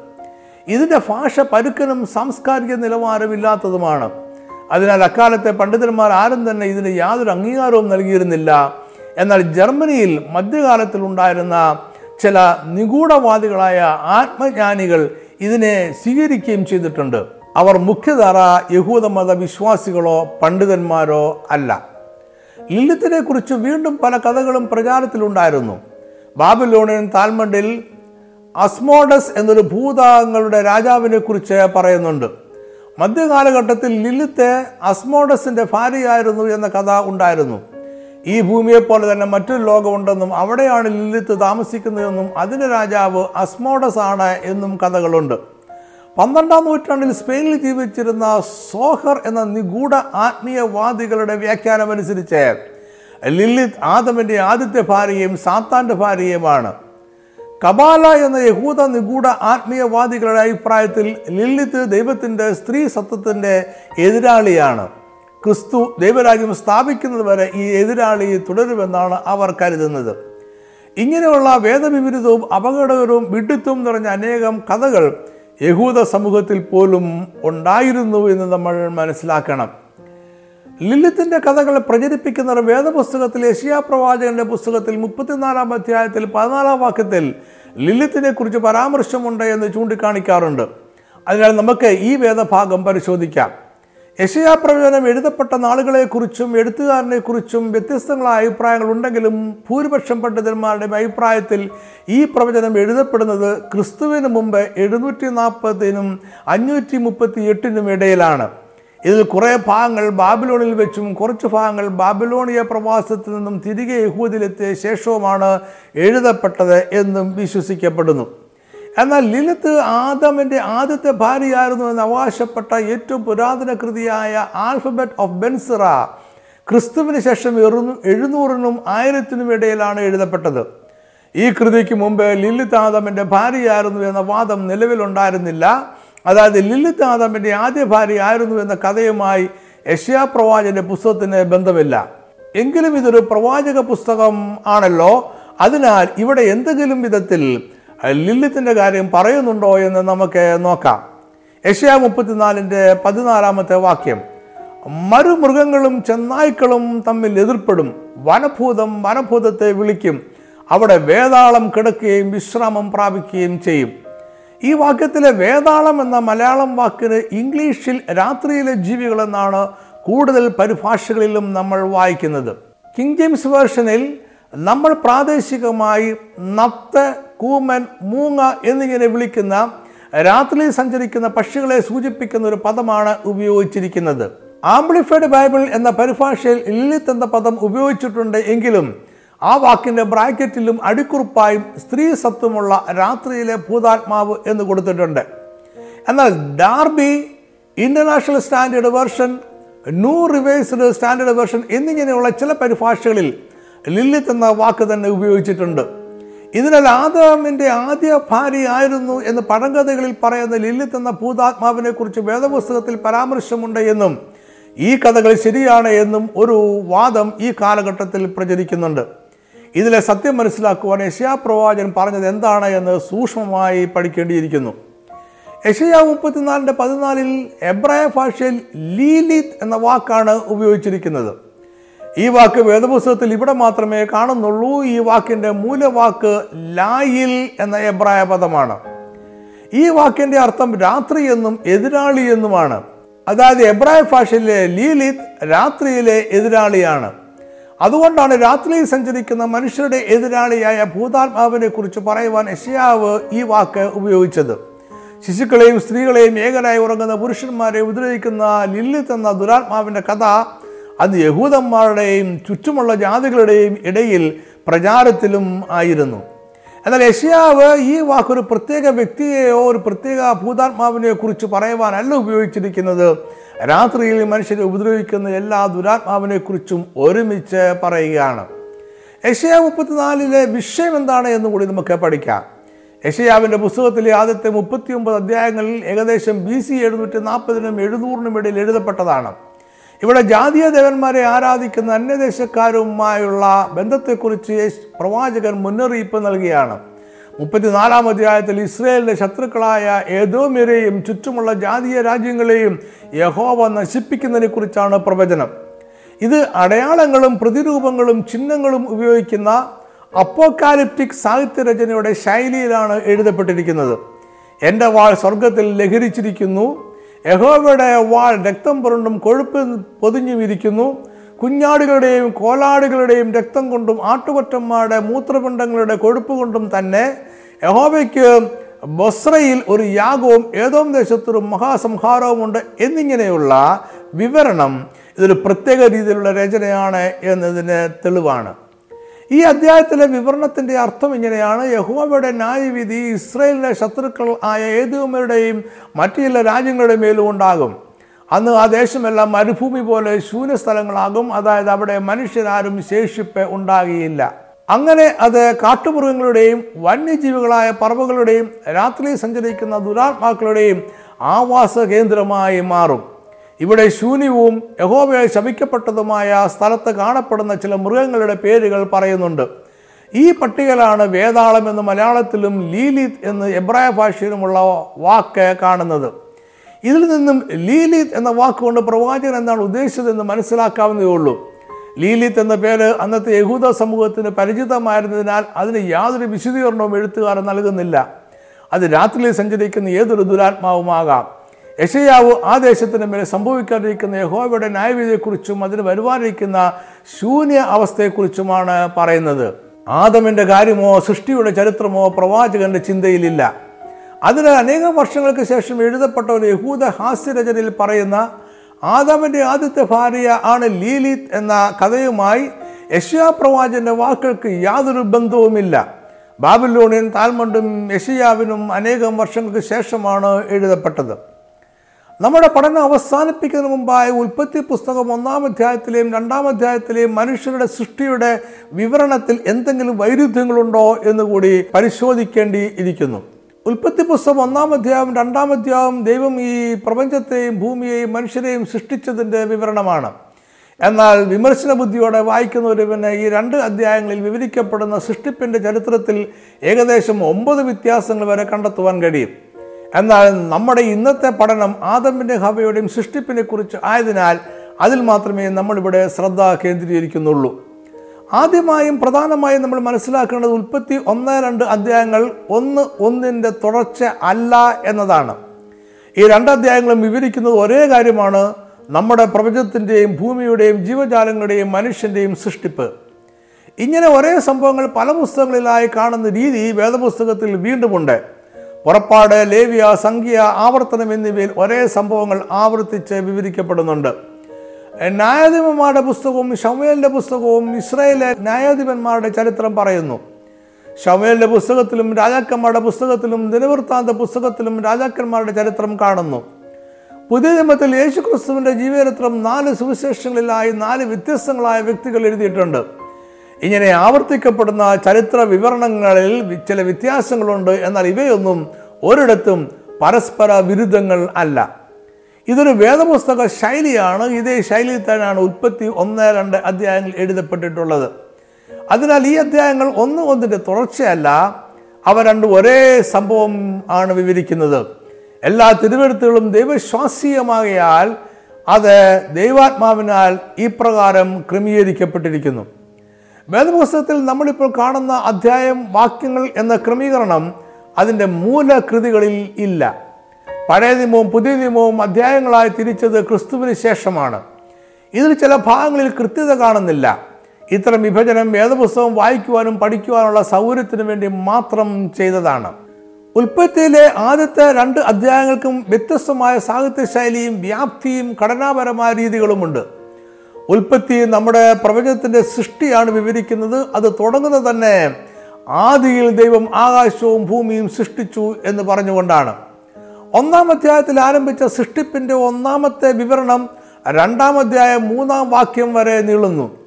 ഇതിന്റെ ഭാഷ പരുക്കനും സാംസ്കാരിക നിലവാരമില്ലാത്തതുമാണ്. അതിനാൽ അക്കാലത്തെ പണ്ഡിതന്മാർ ആരും തന്നെ ഇതിന് യാതൊരു അംഗീകാരവും നൽകിയിരുന്നില്ല. എന്നാൽ ജർമ്മനിയിൽ മധ്യകാലത്തിൽ ഉണ്ടായിരുന്ന ചില നിഗൂഢവാദികളായ ആത്മജ്ഞാനികൾ ഇതിനെ സ്വീകരിക്കുകയും ചെയ്തിട്ടുണ്ട്. അവർ മുഖ്യധാര യഹൂദമത വിശ്വാസികളോ പണ്ഡിതന്മാരോ അല്ല. ലില്ലിത്തിനെ കുറിച്ച് വീണ്ടും പല കഥകളും പ്രചാരത്തിലുണ്ടായിരുന്നു. ബാബിലോണിയൻ താൽമണ്ടിൽ അസ്മോഡസ് എന്നൊരു ഭൂതാംഗങ്ങളുടെ രാജാവിനെ കുറിച്ച് പറയുന്നുണ്ട്. മധ്യകാലഘട്ടത്തിൽ ലിലിത്ത് അസ്മോഡസിന്റെ ഭാര്യയായിരുന്നു എന്ന കഥ ഉണ്ടായിരുന്നു. ഈ ഭൂമിയെ പോലെ തന്നെ മറ്റൊരു ലോകമുണ്ടെന്നും അവിടെയാണ് ലിലിത്ത് താമസിക്കുന്നതെന്നും അതിന്റെ രാജാവ് അസ്മോഡസ് ആണ് എന്നും കഥകളുണ്ട്. പന്ത്രണ്ടാം നൂറ്റാണ്ടിൽ സ്പെയിനിൽ ജീവിച്ചിരുന്ന സോഹർ എന്ന നിഗൂഢ ആത്മീയവാദികളുടെ വ്യാഖ്യാനമനുസരിച്ച് ലില്ലിത്ത് ആദമിന്റെ ആദ്യത്തെ ഭാര്യയും സാത്താന്റെ ഭാര്യയുമാണ്. കബാല എന്ന യഹൂദ നിഗൂഢ ആത്മീയവാദികളുടെ അഭിപ്രായത്തിൽ ലില്ലിത്ത് ദൈവത്തിന്റെ സ്ത്രീ സത്വത്തിന്റെ എതിരാളിയാണ്. ക്രിസ്തു ദൈവരാജ്യം സ്ഥാപിക്കുന്നത് വരെ ഈ എതിരാളി തുടരുമെന്നാണ് അവർ കരുതുന്നത്. ഇങ്ങനെയുള്ള വേദവിപരീതവും അപകടകരവും വിഡിത്വവും നിറഞ്ഞ അനേകം കഥകൾ യഹൂദ സമൂഹത്തിൽ പോലും ഉണ്ടായിരുന്നു എന്ന് നമ്മൾ മനസ്സിലാക്കണം. ലില്ലിത്തിന്റെ കഥകൾ പ്രചരിപ്പിക്കുന്നവർ വേദപുസ്തകത്തിൽ യശിയാ പ്രവാചകന്റെ പുസ്തകത്തിൽ മുപ്പത്തിനാലാം അധ്യായത്തിൽ പതിനാലാം വാക്യത്തിൽ ലില്ലിത്തിനെ കുറിച്ച് പരാമർശമുണ്ട് എന്ന് ചൂണ്ടിക്കാണിക്കാറുണ്ട്. അതിനാൽ നമുക്ക് ഈ വേദഭാഗം പരിശോധിക്കാം. യശയാ പ്രവചനം എഴുതപ്പെട്ട നാളുകളെക്കുറിച്ചും എഴുത്തുകാരനെക്കുറിച്ചും വ്യത്യസ്തങ്ങളായ അഭിപ്രായങ്ങൾ ഉണ്ടെങ്കിലും ഭൂരിപക്ഷം പണ്ഡിതന്മാരുടെ അഭിപ്രായത്തിൽ ഈ പ്രവചനം എഴുതപ്പെടുന്നത് ക്രിസ്തുവിന് മുമ്പ് എഴുന്നൂറ്റി നാൽപ്പതിനും അഞ്ഞൂറ്റി മുപ്പത്തി എട്ടിനും ഇടയിലാണ്. ഇതിൽ കുറേ ഭാഗങ്ങൾ ബാബിലോണിൽ വെച്ചും കുറച്ച് ഭാഗങ്ങൾ ബാബിലോണിയ പ്രവാസത്തിൽ നിന്നും തിരികെ യഹൂദിലെത്തിയ ശേഷവുമാണ് എഴുതപ്പെട്ടത് എന്നും വിശ്വസിക്കപ്പെടുന്നു. എന്നാൽ ലിലത്ത് ആദമിന്റെ ആദ്യത്തെ ഭാര്യയായിരുന്നു എന്ന് അവകാശപ്പെട്ട ഏറ്റവും പുരാതന കൃതിയായ ആൽഫബറ്റ് ഓഫ് ബെൻസിറ ക്രിസ്തുവിന് ശേഷം എറുന്നു എഴുന്നൂറിനും ആയിരത്തിനും ഇടയിലാണ് എഴുതപ്പെട്ടത്. ഈ കൃതിക്ക് മുമ്പ് ലിലിത് ആദമിന്റെ ഭാര്യയായിരുന്നു എന്ന വാദം നിലവിലുണ്ടായിരുന്നില്ല. അതായത് ലില്ലിത്ത് ആദാമിന്റെ ആദ്യ ഭാര്യയായിരുന്നു എന്ന കഥയുമായി യഷ്യാ പ്രവാചന്റെ പുസ്തകത്തിന് ബന്ധമില്ല. എങ്കിലും ഇതൊരു പ്രവാചക പുസ്തകം ആണല്ലോ. അതിനാൽ ഇവിടെ എന്തെങ്കിലും വിധത്തിൽ ലില്ലിത്തിന്റെ കാര്യം പറയുന്നുണ്ടോ എന്ന് നമുക്ക് നോക്കാം. യഷ്യാ മുപ്പത്തിനാലിന്റെ പതിനാലാമത്തെ വാക്യം. മരുമൃഗങ്ങളും ചെന്നായ്ക്കളും തമ്മിൽ എതിർപ്പെടും. വനഭൂതം വനഭൂതത്തെ വിളിക്കും. അവിടെ വേതാളം കിടക്കുകയും വിശ്രാമം പ്രാപിക്കുകയും ചെയ്യും. ഈ വാക്യത്തിലെ വേതാളം എന്ന മലയാളം വാക്കിന് ഇംഗ്ലീഷിൽ രാത്രിയിലെ ജീവികൾ എന്നാണ് കൂടുതൽ പരിഭാഷകളിലും നമ്മൾ വായിക്കുന്നത്. കിങ് ജെയിംസ് വേർഷനിൽ നമ്മൾ പ്രാദേശികമായി നത്ത് കൂമൻ മൂങ്ങ എന്നിങ്ങനെ വിളിക്കുന്ന രാത്രിയിൽ സഞ്ചരിക്കുന്ന പക്ഷികളെ സൂചിപ്പിക്കുന്ന ഒരു പദമാണ് ഉപയോഗിച്ചിരിക്കുന്നത്. ആംബ്ലിഫൈഡ് ബൈബിൾ എന്ന പരിഭാഷയിൽ ലിലിത്ത് എന്ന പദം ഉപയോഗിച്ചിട്ടുണ്ട് എങ്കിലും ആ വാക്കിന്റെ ബ്രാക്കറ്റിലും അടിക്കുറിപ്പായും സ്ത്രീ സത്വമുള്ള രാത്രിയിലെ ഭൂതാത്മാവ് എന്ന് കൊടുത്തിട്ടുണ്ട്. എന്നാൽ Darby international standard version new revised standard version എന്നിങ്ങനെയുള്ള ചില പരിഭാഷകളിൽ ലില്ലിത്ത് എന്ന വാക്ക് തന്നെ ഉപയോഗിച്ചിട്ടുണ്ട്. ഇതിനാൽ ആദാമിന്റെ ആദ്യ ഭാര്യയായിരുന്നു എന്ന് പഴങ്കഥകളിൽ പറയുന്ന ലില്ലിത്ത് എന്ന ഭൂതാത്മാവിനെ കുറിച്ച് വേദപുസ്തകത്തിൽ പരാമർശമുണ്ട് എന്നും ഈ കഥകൾ ശരിയാണ് എന്നും ഒരു വാദം ഈ കാലഘട്ടത്തിൽ പ്രചരിക്കുന്നുണ്ട്. ഇതിലെ സത്യം മനസ്സിലാക്കുവാൻ യശയാ പ്രവാചകൻ പറഞ്ഞത് എന്താണ് എന്ന് സൂക്ഷ്മമായി പഠിക്കേണ്ടിയിരിക്കുന്നു. യശയ മുപ്പത്തിനാലിന്റെ പതിനാലിൽ എബ്രായ ഭാഷയിൽ ലീലിത് എന്ന വാക്കാണ് ഉപയോഗിച്ചിരിക്കുന്നത്. ഈ വാക്ക് വേദപുസ്തകത്തിൽ ഇവിടെ മാത്രമേ കാണുന്നുള്ളൂ. ഈ വാക്കിന്റെ മൂലവാക്ക് ലായിൽ എന്ന എബ്രായ പദമാണ്. ഈ വാക്കിന്റെ അർത്ഥം രാത്രി എന്നും എതിരാളി എന്നുമാണ്. അതായത് എബ്രായ ഭാഷയിലെ ലീലിത് രാത്രിയിലെ എതിരാളിയാണ്. അതുകൊണ്ടാണ് രാത്രിയിൽ സഞ്ചരിക്കുന്ന മനുഷ്യരുടെ എതിരാളിയായ ഭൂതാത്മാവിനെ കുറിച്ച് പറയുവാൻ യശയാവ് ഈ വാക്ക് ഉപയോഗിച്ചത്. ശിശുക്കളെയും സ്ത്രീകളെയും ഏകനായി ഉറങ്ങുന്ന പുരുഷന്മാരെ ഉപദ്രവിക്കുന്ന ലില്ലിത്ത് എന്ന ദുരാത്മാവിന്റെ കഥ അത് യഹൂദന്മാരുടെയും ചുറ്റുമുള്ള ജാതികളുടെയും ഇടയിൽ പ്രചാരത്തിലും ആയിരുന്നു. എന്നാൽ യഷ്യാവ് ഈ വാക്കൊരു പ്രത്യേക വ്യക്തിയെയോ ഒരു പ്രത്യേക ഭൂതാത്മാവിനെയോ കുറിച്ച് പറയുവാനല്ല ഉപയോഗിച്ചിരിക്കുന്നത്. രാത്രിയിൽ മനുഷ്യരെ ഉപദ്രവിക്കുന്ന എല്ലാ ദുരാത്മാവിനെ കുറിച്ചും ഒരുമിച്ച് പറയുകയാണ്. യശയ മുപ്പത്തിനാലിലെ വിഷയം എന്താണ് എന്ന് കൂടി നമുക്ക് പഠിക്കാം. യശയാവിന്റെ പുസ്തകത്തിലെ ആദ്യത്തെ മുപ്പത്തിയൊമ്പത് അധ്യായങ്ങളിൽ ഏകദേശം ബി സി എഴുന്നൂറ്റി നാൽപ്പതിനും എഴുന്നൂറിനും ഇടയിൽ എഴുതപ്പെട്ടതാണ്. ഇവിടെ ജാതീയ ദേവന്മാരെ ആരാധിക്കുന്ന അന്യദേശക്കാരുമായുള്ള ബന്ധത്തെക്കുറിച്ച് പ്രവാചകൻ മുന്നറിയിപ്പ് നൽകിയാണ്. മുപ്പത്തിനാലാം അധ്യായത്തിൽ ഇസ്രയേലിന്റെ ശത്രുക്കളായ ഏതോമിരെയും ചുറ്റുമുള്ള ജാതീയ രാജ്യങ്ങളെയും യഹോവ നശിപ്പിക്കുന്നതിനെക്കുറിച്ചാണ് പ്രവചനം. ഇത് അടയാളങ്ങളും പ്രതിരൂപങ്ങളും ചിഹ്നങ്ങളും ഉപയോഗിക്കുന്ന അപ്പോക്കാലിപ്റ്റിക് സാഹിത്യരചനയുടെ ശൈലിയിലാണ് എഴുതപ്പെട്ടിരിക്കുന്നത്. എന്റെ വാൾ സ്വർഗത്തിൽ ലഹരിച്ചിരിക്കുന്നു. യഹോവയുടെ വാൾ രക്തം പുരണ്ടും കൊഴുപ്പ് പൊതിഞ്ഞും ഇരിക്കുന്നു. കുഞ്ഞാടുകളുടെയും കോലാടുകളുടെയും രക്തം കൊണ്ടും ആട്ടുകൊറ്റന്മാരുടെ മൂത്രപിണ്ഡങ്ങളുടെ കൊഴുപ്പ് കൊണ്ടും തന്നെ യഹോബയ്ക്ക് ബൊസ്രയിൽ ഒരു യാഗവും ഏതോം ദേശത്തൊരു മഹാസംഹാരവുമുണ്ട് എന്നിങ്ങനെയുള്ള വിവരണം ഇതൊരു പ്രത്യേക രീതിയിലുള്ള രചനയാണ് എന്നതിന് തെളിവാണ്. ഈ അധ്യായത്തിലെ വിവരണത്തിന്റെ അർത്ഥം ഇങ്ങനെയാണ്. യഹോബയുടെ ന്യായവിധി ഇസ്രയേലിലെ ശത്രുക്കൾ ആയ ഏതുമരുടെയും മറ്റു ചില രാജ്യങ്ങളുടെ മേലും ഉണ്ടാകും. അന്ന് ആ ദേശമെല്ലാം മരുഭൂമി പോലെ ശൂന്യസ്ഥലങ്ങളാകും. അതായത് അവിടെ മനുഷ്യരാരും ശേഷിപ്പ് ഉണ്ടാകുകയില്ല അങ്ങനെ അത് കാട്ടുമൃഗങ്ങളുടെയും വന്യജീവികളായ പറവുകളുടെയും രാത്രി സഞ്ചരിക്കുന്ന ദുരാത്മാക്കളുടെയും ആവാസ കേന്ദ്രമായി മാറും. ഇവിടെ ശൂന്യവും യഹോവയെ ശപിക്കപ്പെട്ടതുമായ സ്ഥലത്ത് കാണപ്പെടുന്ന ചില മൃഗങ്ങളുടെ പേരുകൾ പറയുന്നുണ്ട്. ഈ പട്ടികയിലാണ് വേതാളം എന്ന് മലയാളത്തിലും ലീലിത് എന്ന് എബ്രായ ഭാഷയിലുമുള്ള വാക്ക് കാണുന്നത്. ഇതിൽ നിന്നും ലീലിത് എന്ന വാക്കുകൊണ്ട് പ്രവാചകൻ എന്താണ് ഉദ്ദേശിച്ചതെന്ന് മനസ്സിലാക്കാവുന്നതേ ഉള്ളൂ. ലീലിത്ത് എന്ന പേര് അന്നത്തെ യഹൂദ സമൂഹത്തിന് പരിചിതമായിരുന്നതിനാൽ അതിന് യാതൊരു വിശദീകരണവും എഴുത്തുകാരൻ നൽകുന്നില്ല. അത് രാത്രിയിൽ സഞ്ചരിക്കുന്ന ഏതൊരു ദുരാത്മാവുമാകാം. യശയാവ് ആ ദേശത്തിന് മേലെ സംഭവിക്കാതിരിക്കുന്ന യഹോവയുടെ ന്യായവിധിയെക്കുറിച്ചും അതിന് വരുവാനിരിക്കുന്ന ശൂന്യ അവസ്ഥയെക്കുറിച്ചുമാണ് പറയുന്നത്. ആദമിന്റെ കാര്യമോ സൃഷ്ടിയുടെ ചരിത്രമോ പ്രവാചകന്റെ ചിന്തയിലില്ല. അതിന് അനേകം വർഷങ്ങൾക്ക് ശേഷം എഴുതപ്പെട്ട ഒരു യഹൂദ ഹാസ്യരചനയിൽ പറയുന്ന ആദാമിന്റെ ആദ്യത്തെ ഭാര്യ ആണ് ലീലിത് എന്ന കഥയുമായി യഷ്യാ പ്രവാചന്റെ വാക്കുകൾക്ക് യാതൊരു ബന്ധവുമില്ല. ബാബിലോണിയൻ താൽമണ്ടും യഷിയാവിനും അനേകം വർഷങ്ങൾക്ക് ശേഷമാണ് എഴുതപ്പെട്ടത്. നമ്മുടെ പഠനം അവസാനിപ്പിക്കുന്നതിന് മുമ്പായി ഉൽപ്പത്തി പുസ്തകം ഒന്നാം അധ്യായത്തിലെയും രണ്ടാം അധ്യായത്തിലെയും മനുഷ്യരുടെ സൃഷ്ടിയുടെ വിവരണത്തിൽ എന്തെങ്കിലും വൈരുദ്ധ്യങ്ങളുണ്ടോ എന്ന് കൂടി പരിശോധിക്കേണ്ടി ഇരിക്കുന്നു ഉൽപ്പത്തി പുസ്തകം ഒന്നാം അധ്യായം രണ്ടാം അധ്യായം ദൈവം ഈ പ്രപഞ്ചത്തെയും ഭൂമിയെയും മനുഷ്യരെയും സൃഷ്ടിച്ചതിന്റെ വിവരണമാണ്. എന്നാൽ വിമർശന ബുദ്ധിയോടെ വായിക്കുന്ന ഒരുവന് ഈ രണ്ട് അധ്യായങ്ങളിൽ വിവരിക്കപ്പെടുന്ന സൃഷ്ടിപ്പിന്റെ ചരിത്രത്തിൽ ഏകദേശം ഒമ്പത് വ്യത്യാസങ്ങൾ വരെ കണ്ടെത്തുവാൻ കഴിയും. എന്നാൽ നമ്മുടെ ഇന്നത്തെ പഠനം ആദമിന്റെ ഹവയുടെയും സൃഷ്ടിപ്പിനെ കുറിച്ച് ആയതിനാൽ അതിൽ മാത്രമേ നമ്മളിവിടെ ശ്രദ്ധ കേന്ദ്രീകരിക്കുന്നുള്ളൂ. ആദ്യമായും പ്രധാനമായും നമ്മൾ മനസ്സിലാക്കേണ്ടത് ഉൽപ്പത്തി ഒന്ന് രണ്ട് അധ്യായങ്ങൾ ഒന്ന് ഒന്നിന്റെ തുടർച്ച അല്ല എന്നതാണ്. ഈ രണ്ട് അധ്യായങ്ങളും വിവരിക്കുന്നത് ഒരേ കാര്യമാണ്. നമ്മുടെ പ്രപഞ്ചത്തിന്റെയും ഭൂമിയുടെയും ജീവജാലങ്ങളുടെയും മനുഷ്യന്റെയും സൃഷ്ടിപ്പ്. ഇങ്ങനെ ഒരേ സംഭവങ്ങൾ പല പുസ്തകങ്ങളിലായി കാണുന്ന രീതി വേദപുസ്തകത്തിൽ വീണ്ടുമുണ്ട് പുറപ്പാട് ലേവ്യ സംഖ്യ ആവർത്തനം എന്നിവയിൽ ഒരേ സംഭവങ്ങൾ ആവർത്തിച്ച് വിവരിക്കപ്പെടുന്നുണ്ട്. ന്യായാധിപന്മാരുടെ പുസ്തകവും ഷമേലിന്റെ പുസ്തകവും ഇസ്രായേലിലെ ന്യായാധിപന്മാരുടെ ചരിത്രം പറയുന്നു. ഷമേലിന്റെ പുസ്തകത്തിലും രാജാക്കന്മാരുടെ പുസ്തകത്തിലും ദിനവൃത്താന്ത പുസ്തകത്തിലും രാജാക്കന്മാരുടെ ചരിത്രം കാണുന്നു. പുതിയ നിയമത്തിൽ യേശുക്രിസ്തുവിന്റെ ജീവചരിത്രം നാല് സുവിശേഷങ്ങളിലായി നാല് വ്യത്യസ്തങ്ങളായ വ്യക്തികൾ എഴുതിയിട്ടുണ്ട്. ഇങ്ങനെ ആവർത്തിക്കപ്പെടുന്ന ചരിത്ര വിവരണങ്ങളിൽ ചില വ്യത്യാസങ്ങളുണ്ട്. എന്നാൽ ഇവയൊന്നും ഒരിടത്തും പരസ്പര വിരുദ്ധങ്ങൾ അല്ല. ഇതൊരു വേദപുസ്തക ശൈലിയാണ്. ഇതേ ശൈലിയിൽ തന്നെയാണ് ഉൽപ്പത്തി ഒന്ന് രണ്ട് അധ്യായങ്ങൾ എഴുതപ്പെട്ടിട്ടുള്ളത്. അതിനാൽ ഈ അധ്യായങ്ങൾ ഒന്ന് ഒന്നിന്റെ തുടർച്ചയല്ല. അവ രണ്ടും ഒരേ സംഭവം ആണ് വിവരിക്കുന്നത്. എല്ലാ തിരുവെഴുത്തുകളും ദൈവശ്വാസീയമാകയാൽ അത് ദൈവാത്മാവിനാൽ ഈ പ്രകാരം ക്രമീകരിക്കപ്പെട്ടിരിക്കുന്നു. വേദപുസ്തകത്തിൽ നമ്മളിപ്പോൾ കാണുന്ന അധ്യായം വാക്യങ്ങൾ എന്ന ക്രമീകരണം അതിന്റെ മൂലകൃതികളിൽ ഇല്ല. പഴയ നിയമവും പുതിയ നിയമവും അധ്യായങ്ങളായി തിരിച്ചത് ക്രിസ്തുവിന് ശേഷമാണ്. ഇതിൽ ചില ഭാഗങ്ങളിൽ കൃത്യത കാണുന്നില്ല. ഇത്തരം വിഭജനം വേദപുസ്തകം വായിക്കുവാനും പഠിക്കുവാനുള്ള സൗകര്യത്തിനു വേണ്ടി മാത്രം ചെയ്തതാണ്. ഉൽപ്പത്തിയിലെ ആദ്യത്തെ രണ്ട് അധ്യായങ്ങൾക്കും വ്യത്യസ്തമായ സാഹിത്യശൈലിയും വ്യാപ്തിയും ഘടനാപരമായ രീതികളുമുണ്ട്. ഉൽപ്പത്തി നമ്മുടെ പ്രപഞ്ചത്തിന്റെ സൃഷ്ടിയാണ് വിവരിക്കുന്നത്. അത് തുടങ്ങുന്നത് തന്നെ ആദിയിൽ ദൈവം ആകാശവും ഭൂമിയും സൃഷ്ടിച്ചു എന്ന് പറഞ്ഞുകൊണ്ടാണ്. ഒന്നാം അധ്യായത്തിൽ ആരംഭിച്ച സൃഷ്ടിപ്പിന്റെ ഒന്നാമത്തെ വിവരണം രണ്ടാം അധ്യായം മൂന്നാം വാക്യം വരെ നീളുന്നു.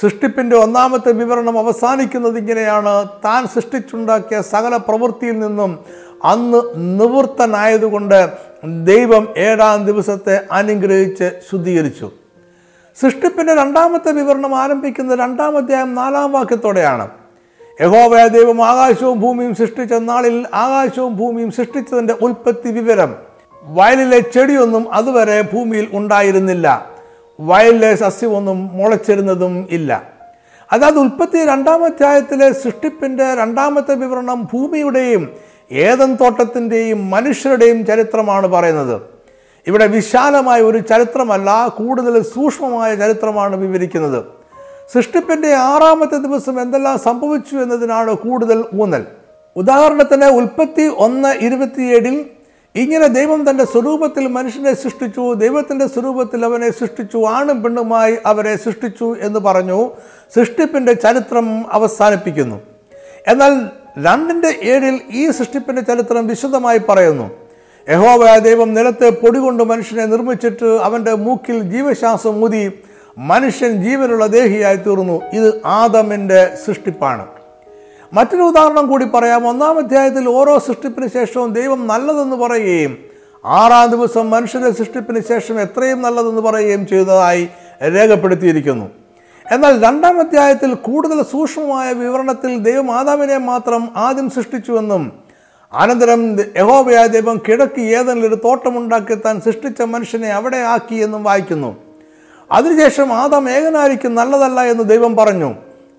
സൃഷ്ടിപ്പിന്റെ ഒന്നാമത്തെ വിവരണം അവസാനിക്കുന്നത് ഇങ്ങനെയാണ്. താൻ സൃഷ്ടിച്ചുണ്ടാക്കിയ സകല പ്രവൃത്തിയിൽ നിന്നും അന്ന് നിവൃത്തനായതുകൊണ്ട് ദൈവം ഏഴാം ദിവസത്തെ അനുഗ്രഹിച്ച് ശുദ്ധീകരിച്ചു. സൃഷ്ടിപ്പിന്റെ രണ്ടാമത്തെ വിവരണം ആരംഭിക്കുന്നത് രണ്ടാം അധ്യായം നാലാം വാക്യത്തോടെയാണ്. യഹോവയ ദൈവം ആകാശവും ഭൂമിയും സൃഷ്ടിച്ച നാളിൽ ആകാശവും ഭൂമിയും സൃഷ്ടിച്ചതിന്റെ ഉൽപ്പത്തി വിവരം. വയലിലെ ചെടിയൊന്നും അതുവരെ ഭൂമിയിൽ ഉണ്ടായിരുന്നില്ല. വയലിലെ സസ്യമൊന്നും മുളച്ചിരുന്നതും ഇല്ല. അതായത് ഉൽപ്പത്തി രണ്ടാമധ്യായത്തിലെ സൃഷ്ടിപ്പിന്റെ രണ്ടാമത്തെ വിവരണം ഭൂമിയുടെയും ഏതൻ തോട്ടത്തിന്റെയും മനുഷ്യരുടെയും ചരിത്രമാണ് പറയുന്നത്. ഇവിടെ വിശാലമായ ഒരു ചരിത്രമല്ല കൂടുതൽ സൂക്ഷ്മമായ ചരിത്രമാണ് വിവരിക്കുന്നത്. സൃഷ്ടിപ്പിന്റെ ആറാമത്തെ ദിവസം എന്തെല്ലാം സംഭവിച്ചു എന്നതിനാണ് കൂടുതൽ ഊന്നൽ. ഉദാഹരണത്തിന് ഉൽപ്പത്തി ഒന്ന് ഇരുപത്തിയേഴിൽ ഇങ്ങനെ ദൈവം തന്റെ സ്വരൂപത്തിൽ മനുഷ്യനെ സൃഷ്ടിച്ചു ദൈവത്തിന്റെ സ്വരൂപത്തിൽ അവനെ സൃഷ്ടിച്ചു ആണും പെണ്ണുമായി അവരെ സൃഷ്ടിച്ചു എന്ന് പറഞ്ഞു സൃഷ്ടിപ്പിന്റെ ചരിത്രം അവസാനിപ്പിക്കുന്നു. എന്നാൽ രണ്ടിന്റെ ഏഴിൽ ഈ സൃഷ്ടിപ്പിന്റെ ചരിത്രം വിശദമായി പറയുന്നു. യഹോവ ദൈവം നിലത്തെ പൊടി കൊണ്ട് മനുഷ്യനെ നിർമ്മിച്ചിട്ട് അവന്റെ മൂക്കിൽ ജീവശ്വാസം ഊതി മനുഷ്യൻ ജീവനുള്ള ദേഹിയായി തീർന്നു ഇത് ആദമിന്റെ സൃഷ്ടിപ്പാണ്. മറ്റൊരു ഉദാഹരണം കൂടി പറയാം. ഒന്നാം അധ്യായത്തിൽ ഓരോ സൃഷ്ടിപ്പിന് ശേഷവും ദൈവം നല്ലതെന്ന് പറയുകയും ആറാം ദിവസം മനുഷ്യരെ സൃഷ്ടിപ്പിന് ശേഷം എത്രയും നല്ലതെന്ന് പറയുകയും ചെയ്തതായി രേഖപ്പെടുത്തിയിരിക്കുന്നു. എന്നാൽ രണ്ടാം അധ്യായത്തിൽ കൂടുതൽ സൂക്ഷ്മമായ വിവരണത്തിൽ ദൈവം ആദാമിനെ മാത്രം ആദ്യം സൃഷ്ടിച്ചുവെന്നും അനന്തരം യഹോബയായ ദൈവം കിഴക്ക് ഏതെങ്കിലും ഒരു തോട്ടമുണ്ടാക്കി താൻ സൃഷ്ടിച്ച മനുഷ്യനെ അവിടെ ആക്കി എന്നും വായിക്കുന്നു. അതിനുശേഷം ആദാം ഏകനായിരിക്കും നല്ലതല്ല എന്ന് ദൈവം പറഞ്ഞു.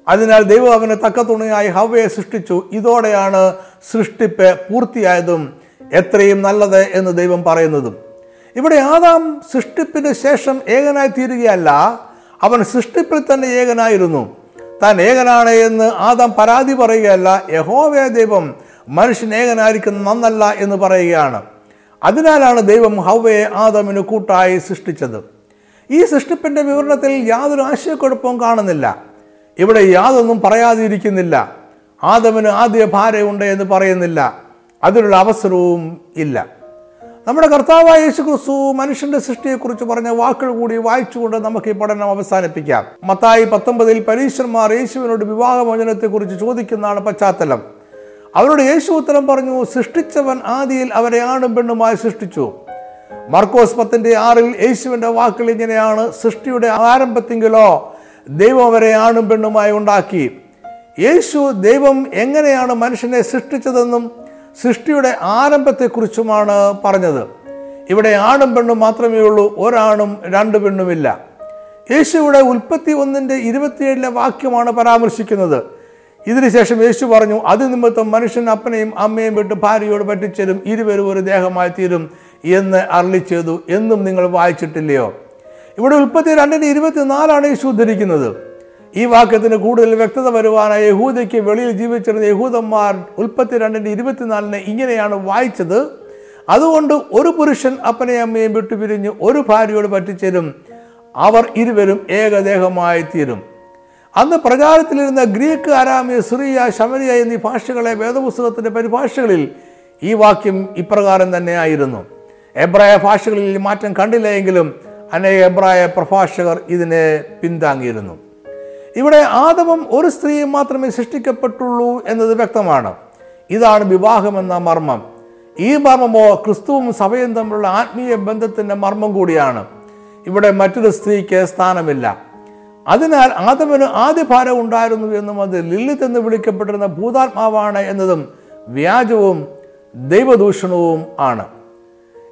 അതിനാൽ ദൈവം അവന് തക്ക തുണയായി ഹവയെ സൃഷ്ടിച്ചു. ഇതോടെയാണ് സൃഷ്ടിപ്പ് പൂർത്തിയായതും എത്രയും നല്ലത് എന്ന് ദൈവം പറയുന്നതും. ഇവിടെ ആദാം സൃഷ്ടിപ്പിന് ശേഷം ഏകനായി തീരുകയല്ല അവൻ സൃഷ്ടിപ്പിൽ തന്നെ ഏകനായിരുന്നു. താൻ ഏകനാണ് എന്ന് ആദാം പരാതി പറയുകയല്ല യഹോവയ ദൈവം മനുഷ്യൻ ഏകനായിരിക്കും നന്നല്ല എന്ന് പറയുകയാണ്. അതിനാലാണ് ദൈവം ഹവയെ ആദമിന് കൂട്ടായി സൃഷ്ടിച്ചത്. ഈ സൃഷ്ടിപ്പിന്റെ വിവരണത്തിൽ യാതൊരു ആശയക്കുഴപ്പവും കാണുന്നില്ല. ഇവിടെ യാതൊന്നും പറയാതിരിക്കുന്നില്ല. ആദമിന് ആദ്യ ഭാര്യയുണ്ട് എന്ന് പറയുന്നില്ല. അതിനുള്ള അവസരവും ഇല്ല. നമ്മുടെ കർത്താവായ യേശു ക്രിസ്തു മനുഷ്യന്റെ സൃഷ്ടിയെക്കുറിച്ച് പറഞ്ഞ വാക്കുകൾ കൂടി വായിച്ചുകൊണ്ട് നമുക്ക് ഈ പഠനം അവസാനിപ്പിക്കാം. മത്തായി പത്തൊമ്പതിൽ പരീശന്മാർ യേശുവിനോട് വിവാഹമോചനത്തെക്കുറിച്ച് ചോദിക്കുന്നതാണ് പശ്ചാത്തലം. അവരോട് യേശു ഉത്തരം പറഞ്ഞു സൃഷ്ടിച്ചവൻ ആദിയിൽ അവരെ ആണും പെണ്ണുമായി സൃഷ്ടിച്ചു. മർക്കോസ് പത്തിന്റെ ആറിൽ യേശുവിന്റെ വാക്കുകൾ ഇങ്ങനെയാണ്. സൃഷ്ടിയുടെ ആരംഭത്തെങ്കിലോ ദൈവം അവരെ ആണും പെണ്ണുമായി ഉണ്ടാക്കി. യേശു ദൈവം എങ്ങനെയാണ് മനുഷ്യനെ സൃഷ്ടിച്ചതെന്നും സൃഷ്ടിയുടെ ആരംഭത്തെക്കുറിച്ചുമാണ് പറഞ്ഞത്. ഇവിടെ ആണും പെണ്ണും മാത്രമേ ഉള്ളൂ ഒരാണും രണ്ട് പെണ്ണുമില്ല. യേശുവിടെ ഉൽപ്പത്തി ഒന്നിന്റെ ഇരുപത്തിയേഴിലെ വാക്യമാണ് പരാമർശിക്കുന്നത്. ഇതിനുശേഷം യേശു പറഞ്ഞു അത് നിമിത്തം മനുഷ്യൻ അപ്പനെയും അമ്മയും വിട്ട് ഭാര്യയോട് പറ്റിച്ചേരും ഇരുവരും ഒരു ദേഹമായി തീരും എന്ന് അരളി ചെയ്തു. എന്നും നിങ്ങൾ വായിച്ചിട്ടില്ലയോ? ഇവിടെ ഉൽപ്പത്തി രണ്ടിന് ഇരുപത്തിനാലാണ് യേശു ഉദ്ധരിക്കുന്നത്. ഈ വാക്യത്തിന് കൂടുതൽ വ്യക്തത വരുവാനായി യഹൂദയ്ക്ക് വെളിയിൽ ജീവിച്ചിരുന്ന യഹൂദന്മാർ ഉൽപ്പത്തി രണ്ടിന്റെ ഇരുപത്തിനാലിന് ഇങ്ങനെയാണ് വായിച്ചത്. അതുകൊണ്ട് ഒരു പുരുഷൻ അപ്പനെയും അമ്മയും വിട്ടുപിരിഞ്ഞ് ഒരു ഭാര്യയോട് പറ്റിച്ചേരും. അവർ ഇരുവരും ഏകദേഹമായി തീരും അന്ന് പ്രചാരത്തിലിരുന്ന ഗ്രീക്ക് ആരാമ്യ സിറിയ ശമരിയ എന്നീ ഭാഷകളെ വേദപുസ്തകത്തിന്റെ പരിഭാഷകളിൽ ഈ വാക്യം ഇപ്രകാരം തന്നെ ആയിരുന്നു. എബ്രായ ഭാഷകളിൽ മാറ്റം കണ്ടില്ല എങ്കിലും അനേക എബ്രായ പ്രഭാഷകർ ഇതിനെ പിന്താങ്ങിയിരുന്നു. ഇവിടെ ആദമും ഒരു സ്ത്രീയും മാത്രമേ സൃഷ്ടിക്കപ്പെട്ടുള്ളൂ എന്നത് വ്യക്തമാണ്. ഇതാണ് വിവാഹമെന്ന മർമ്മം. ഈ മർമ്മമോ ക്രിസ്തുവും സഭയും തമ്മിലുള്ള ആത്മീയ ബന്ധത്തിന്റെ മർമ്മം കൂടിയാണ്. ഇവിടെ മറ്റൊരു സ്ത്രീക്ക് സ്ഥാനമില്ല. അതിനാൽ ആദമിന് ആദ്യ ഭാരം ഉണ്ടായിരുന്നു എന്നും അത് ലില്ലിത്ത് എന്ന് വിളിക്കപ്പെട്ടിരുന്ന ഭൂതാത്മാവാണ് എന്നതും വ്യാജവും ദൈവദൂഷണവും ആണ്.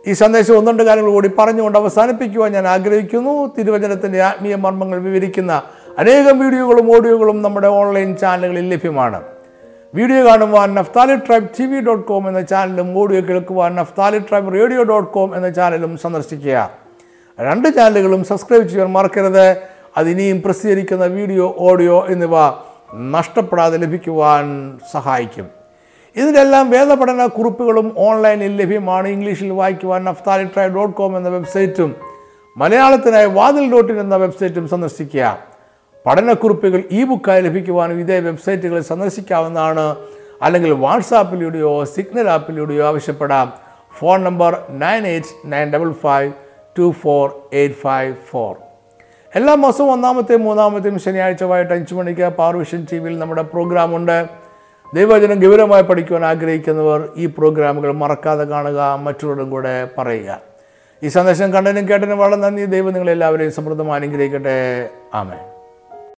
ഈ സന്ദേശം ഒന്നുണ്ട് കാര്യങ്ങൾ കൂടി പറഞ്ഞുകൊണ്ട് അവസാനിപ്പിക്കുവാൻ ഞാൻ ആഗ്രഹിക്കുന്നു. തിരുവചനത്തിന്റെ ആത്മീയ മർമ്മങ്ങൾ വിവരിക്കുന്ന അനേകം വീഡിയോകളും ഓഡിയോകളും നമ്മുടെ ഓൺലൈൻ ചാനലുകളിൽ ലഭ്യമാണ്. വീഡിയോ കാണുവാൻ Naphtali tribe T V dot com എന്ന ചാനലും ഓഡിയോ കേൾക്കുവാൻ Naphtali tribe radio dot com എന്ന ചാനലും സന്ദർശിക്കുക. രണ്ട് ചാനലുകളും സബ്സ്ക്രൈബ് ചെയ്യാൻ മറക്കരുത്. അത് ഇനിയും പ്രസിദ്ധീകരിക്കുന്ന വീഡിയോ ഓഡിയോ എന്നിവ നഷ്ടപ്പെടാതെ ലഭിക്കുവാൻ സഹായിക്കും. ഇതിനെല്ലാം വേദപഠന കുറിപ്പുകളും ഓൺലൈനിൽ ലഭ്യമാണ്. ഇംഗ്ലീഷിൽ വായിക്കുവാൻ നഫ്താലി ട്രൈ ഡോട്ട് കോം എന്ന വെബ്സൈറ്റും മലയാളത്തിനായി വാതിൽ ഡോട്ട് ഇൻ എന്ന വെബ്സൈറ്റും സന്ദർശിക്കുക. പഠനക്കുറിപ്പുകൾ ഇ ബുക്കായി ലഭിക്കുവാനും ഇതേ വെബ്സൈറ്റുകളിൽ സന്ദർശിക്കാവുന്നതാണ്. അല്ലെങ്കിൽ വാട്സാപ്പിലൂടെയോ സിഗ്നൽ ആപ്പിലൂടെയോ ആവശ്യപ്പെടാം. Phone number nine eight nine double five two four eight five four. എല്ലാ മാസവും ഒന്നാമത്തെയും മൂന്നാമത്തെയും ശനിയാഴ്ച വൈകിട്ട് അഞ്ച് മണിക്ക് പാർവിഷൻ ടി വിയിൽ നമ്മുടെ പ്രോഗ്രാമുണ്ട്. ദൈവജനം ഗൗരവമായി പഠിക്കുവാൻ ആഗ്രഹിക്കുന്നവർ ഈ പ്രോഗ്രാമുകൾ മറക്കാതെ കാണുക മറ്റുള്ളവരും കൂടെ പറയുക. ഈ സന്ദേശം കണ്ടതിനും കേട്ടതിനും വളരെ നന്ദി. ദൈവം നിങ്ങളെല്ലാവരെയും സമൃദ്ധമായി അനുഗ്രഹിക്കട്ടെ. ആമേ